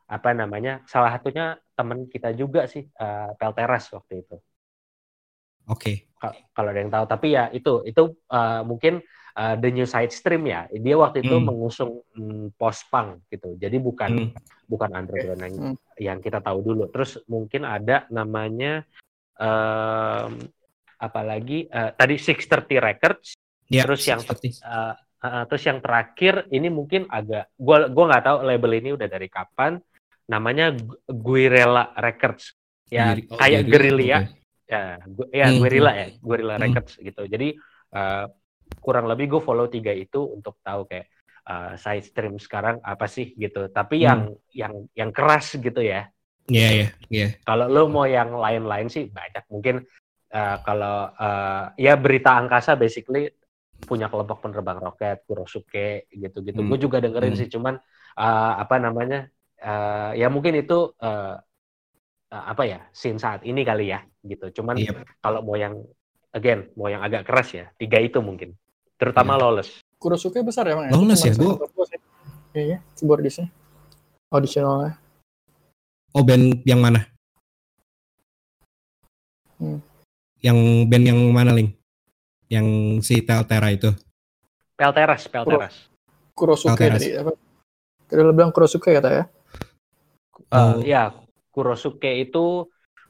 apa namanya? Salah satunya teman kita juga sih, uh, Pelteras waktu itu. Oke. Ka- Kalau ada yang tahu. Tapi ya itu itu uh, mungkin uh, the new side stream ya. Dia waktu itu Hmm. mengusung mm, post punk gitu. Jadi bukan Hmm. bukan underground yang Hmm. yang kita tahu dulu. Terus mungkin ada namanya um, apalagi uh, tadi 630 Records Ya, terus yang seperti- uh, uh, terus yang terakhir ini mungkin agak gua gua nggak tahu label ini udah dari kapan. Namanya Gu- Guerrilla Records. Ya oh, kayak Geri- Guerrilla. oke. ya? Gu- ya Hmm, Guerrilla ya Guerrilla Hmm. Records gitu. Jadi uh, kurang lebih gue follow tiga itu untuk tahu kayak uh, side stream sekarang apa sih gitu. Tapi Hmm. yang yang yang keras gitu ya. Iya, iya, iya. kalau lo mau yang lain-lain sih banyak. Mungkin uh, kalau uh, ya berita angkasa basically punya kelompok penerbang roket Kurosuke gitu-gitu Hmm. gue juga dengerin Hmm. sih cuman uh, apa namanya uh, ya mungkin itu uh, uh, apa ya scene saat ini kali ya gitu cuman Iya. kalau mau yang again mau yang agak keras ya tiga itu mungkin terutama Iya. lawless Kurosuke besar ya, Bang? Lawless ya, teman kantor sih. Kayaknya, keyboardisnya. Auditionalnya. Oh, band yang mana? Hmm. Yang band yang mana, Ling? Yang si Teltera itu. Pelteras Pelteras Kurosuke Alteras. tadi. Apa? Tadi lo bilang Kurosuke kata ya? Uh, Oh. ya Kurosuke itu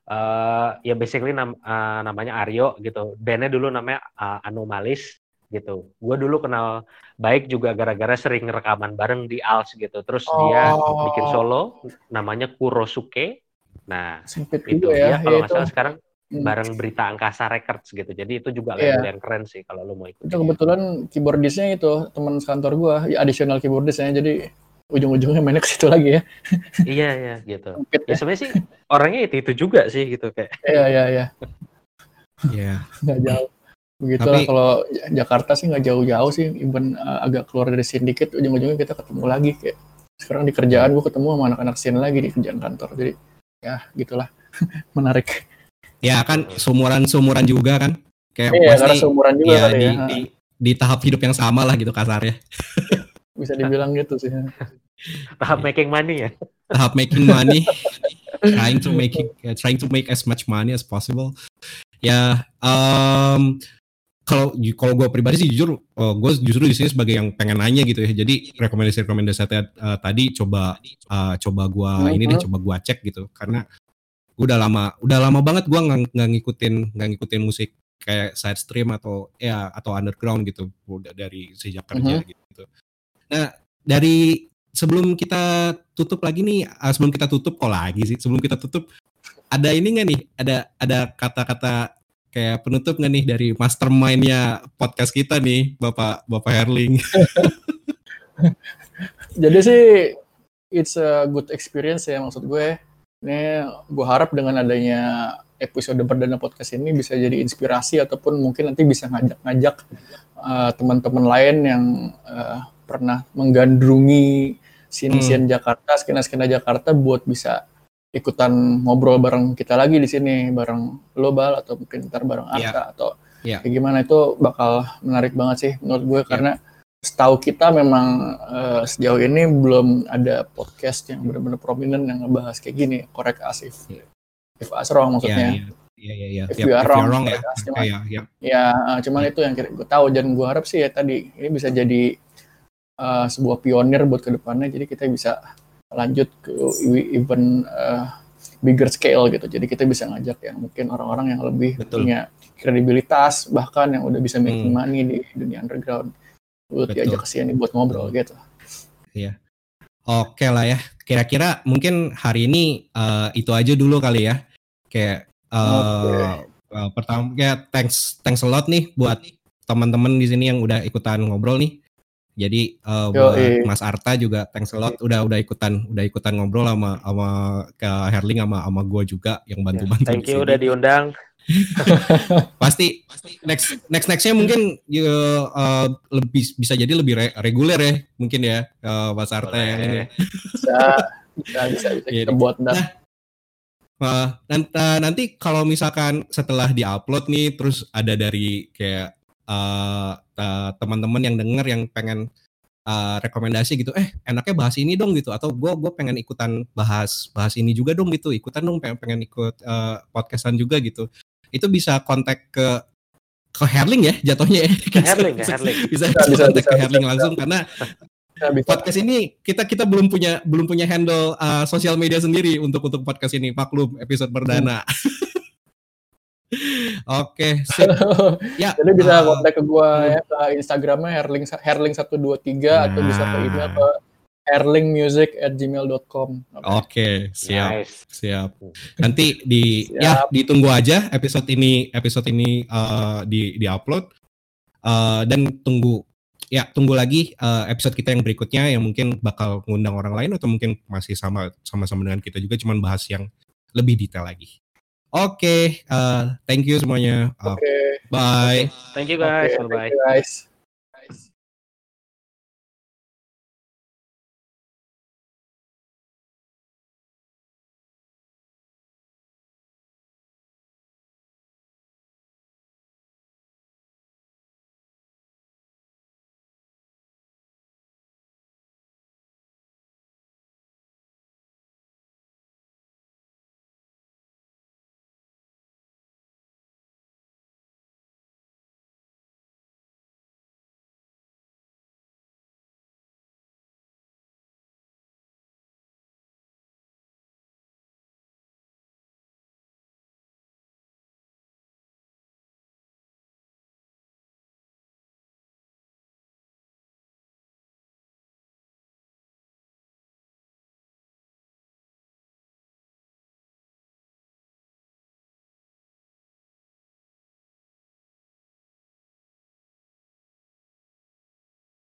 uh, ya basically nam- uh, namanya Aryo gitu. Bandnya dulu namanya uh, Anomalis gitu. Gue dulu kenal baik juga gara-gara sering rekaman bareng di Als gitu. Terus dia Oh. bikin solo namanya Kurosuke. Nah Sempit itu ya. dia kalau ya nggak itu. salah sekarang. Bareng Berita Angkasa Records gitu. Jadi itu juga Iya. label yang keren sih kalau lo mau ikut. Itu kebetulan keyboardisnya itu teman kantor gua, ya additional keyboardisnya jadi ujung-ujungnya mainnya ke situ lagi ya. iya iya gitu. Ya ya. sebenarnya sih orangnya itu itu juga sih gitu kayak. Iya iya iya. Iya. Nggak jauh. Begitulah Tapi- kalau Ja- Jakarta sih nggak jauh-jauh sih, even uh, agak keluar dari sindiket ujung-ujungnya kita ketemu lagi kayak sekarang di kerjaan gua ketemu sama anak-anak sini lagi di kerjaan kantor. Jadi ya gitulah menarik. Ya kan seumuran-seumuran juga kan. Kayak Iya karena pasti seumuran juga ya di, ya. di di tahap hidup yang sama lah gitu kasarnya. Bisa dibilang gitu sih. tahap making money ya. Tahap making money, trying to make it- uh, trying to make as much money as possible. Ya, em, kalau kalau gue pribadi sih jujur, gue justru di sini sebagai yang pengen nanya gitu ya. Jadi rekomendasi-rekomendasi tadi, uh, tadi coba uh, coba gue Mhm. ini deh, coba gue cek gitu. Karena udah lama, udah lama banget gue nggak nggak ngikutin nggak ngikutin musik kayak side stream atau ya atau underground gitu udah dari sejak kerja gitu. Nah dari sebelum kita tutup lagi nih, ah, sebelum kita tutup kok lagi sih, sebelum kita tutup ada ini nggak nih, ada ada kata-kata kayak penutup nggak nih dari mastermindnya podcast kita nih, Bapak Bapak Herling? Jadi sih it's a good experience ya maksud gue. Ini gue harap dengan adanya episode perdana podcast ini bisa jadi inspirasi ataupun mungkin nanti bisa ngajak-ngajak uh, teman-teman lain yang uh, pernah menggandrungi scene-scene Jakarta, skena-skena Jakarta buat bisa ikutan ngobrol bareng kita lagi di sini bareng global atau mungkin ntar bareng Iya. Arta atau Iya. kayak gimana itu bakal menarik banget sih menurut gue karena setahu kita memang eh, sejauh ini belum ada podcast yang benar-benar prominent yang ngebahas kayak gini korek asif Iya. if us wrong maksudnya iya, iya, iya. If you are if wrong, wrong ya. us, ya, ya. ya eh, cuman itu yang kira gue tahu dan gue harap sih ya tadi ini bisa jadi eh, sebuah pionir buat ke depannya jadi kita bisa lanjut ke event eh, bigger scale gitu jadi kita bisa ngajak yang mungkin orang-orang yang lebih Betul. punya kredibilitas bahkan yang udah bisa making Hmm. money di dunia underground buat Betul. diajak ke sini buat ngobrol gitu Oke lah ya. Kira-kira mungkin hari ini eh, itu aja dulu kali ya. Kayak eh, Oke. eh, pertama ya thanks thanks a lot nih buat teman-teman di sini yang udah ikutan ngobrol nih. Jadi eh, buat Yoi. Mas Arta juga thanks a lot udah udah ikutan udah ikutan ngobrol sama sama ke Herling sama sama gua juga yang bantu-bantu. Thank di you udah diundang. pasti next next nextnya mungkin ya, eh, lebih bisa jadi lebih re- reguler ya mungkin ya eh, Mas Arta Boleh. yang ini. bisa bisa bisa, bisa Iya, kita buat dah Uh, nan- uh, nanti kalau misalkan setelah diupload nih terus ada dari kayak uh, uh, teman-teman yang denger yang pengen uh, rekomendasi gitu eh enaknya bahas ini dong gitu atau gue gue pengen ikutan bahas bahas ini juga dong gitu ikutan dong pengen pengen ikut uh, podcastan juga gitu itu bisa kontak ke ke Herling ya jatuhnya ya Ke Herling, ke Herling. bisa, Bisa, bisa, bisa, kontak bisa, ke Herling bisa. langsung karena Bisa, bisa. podcast ini kita kita belum punya belum punya handle uh, sosial media sendiri untuk untuk podcast ini maklum episode perdana Oke, sip. Ya, Jadi bisa uh, kontak ke gua hmm. ya ke Instagramnya herling herling 123 nah. atau bisa ke email ke herlingmusic@gmail.com. Oke, okay, siap. Nice. Siap. Nanti di siap. ya ditunggu aja episode ini episode ini uh, di di-upload uh, dan tunggu ya tunggu lagi uh, episode kita yang berikutnya yang mungkin bakal ngundang orang lain atau mungkin masih sama sama-sama dengan kita juga cuman bahas yang lebih detail lagi. Oke, okay, uh, thank you semuanya. Oke. Okay. Bye. Thank you guys. Okay, bye. Thank you guys.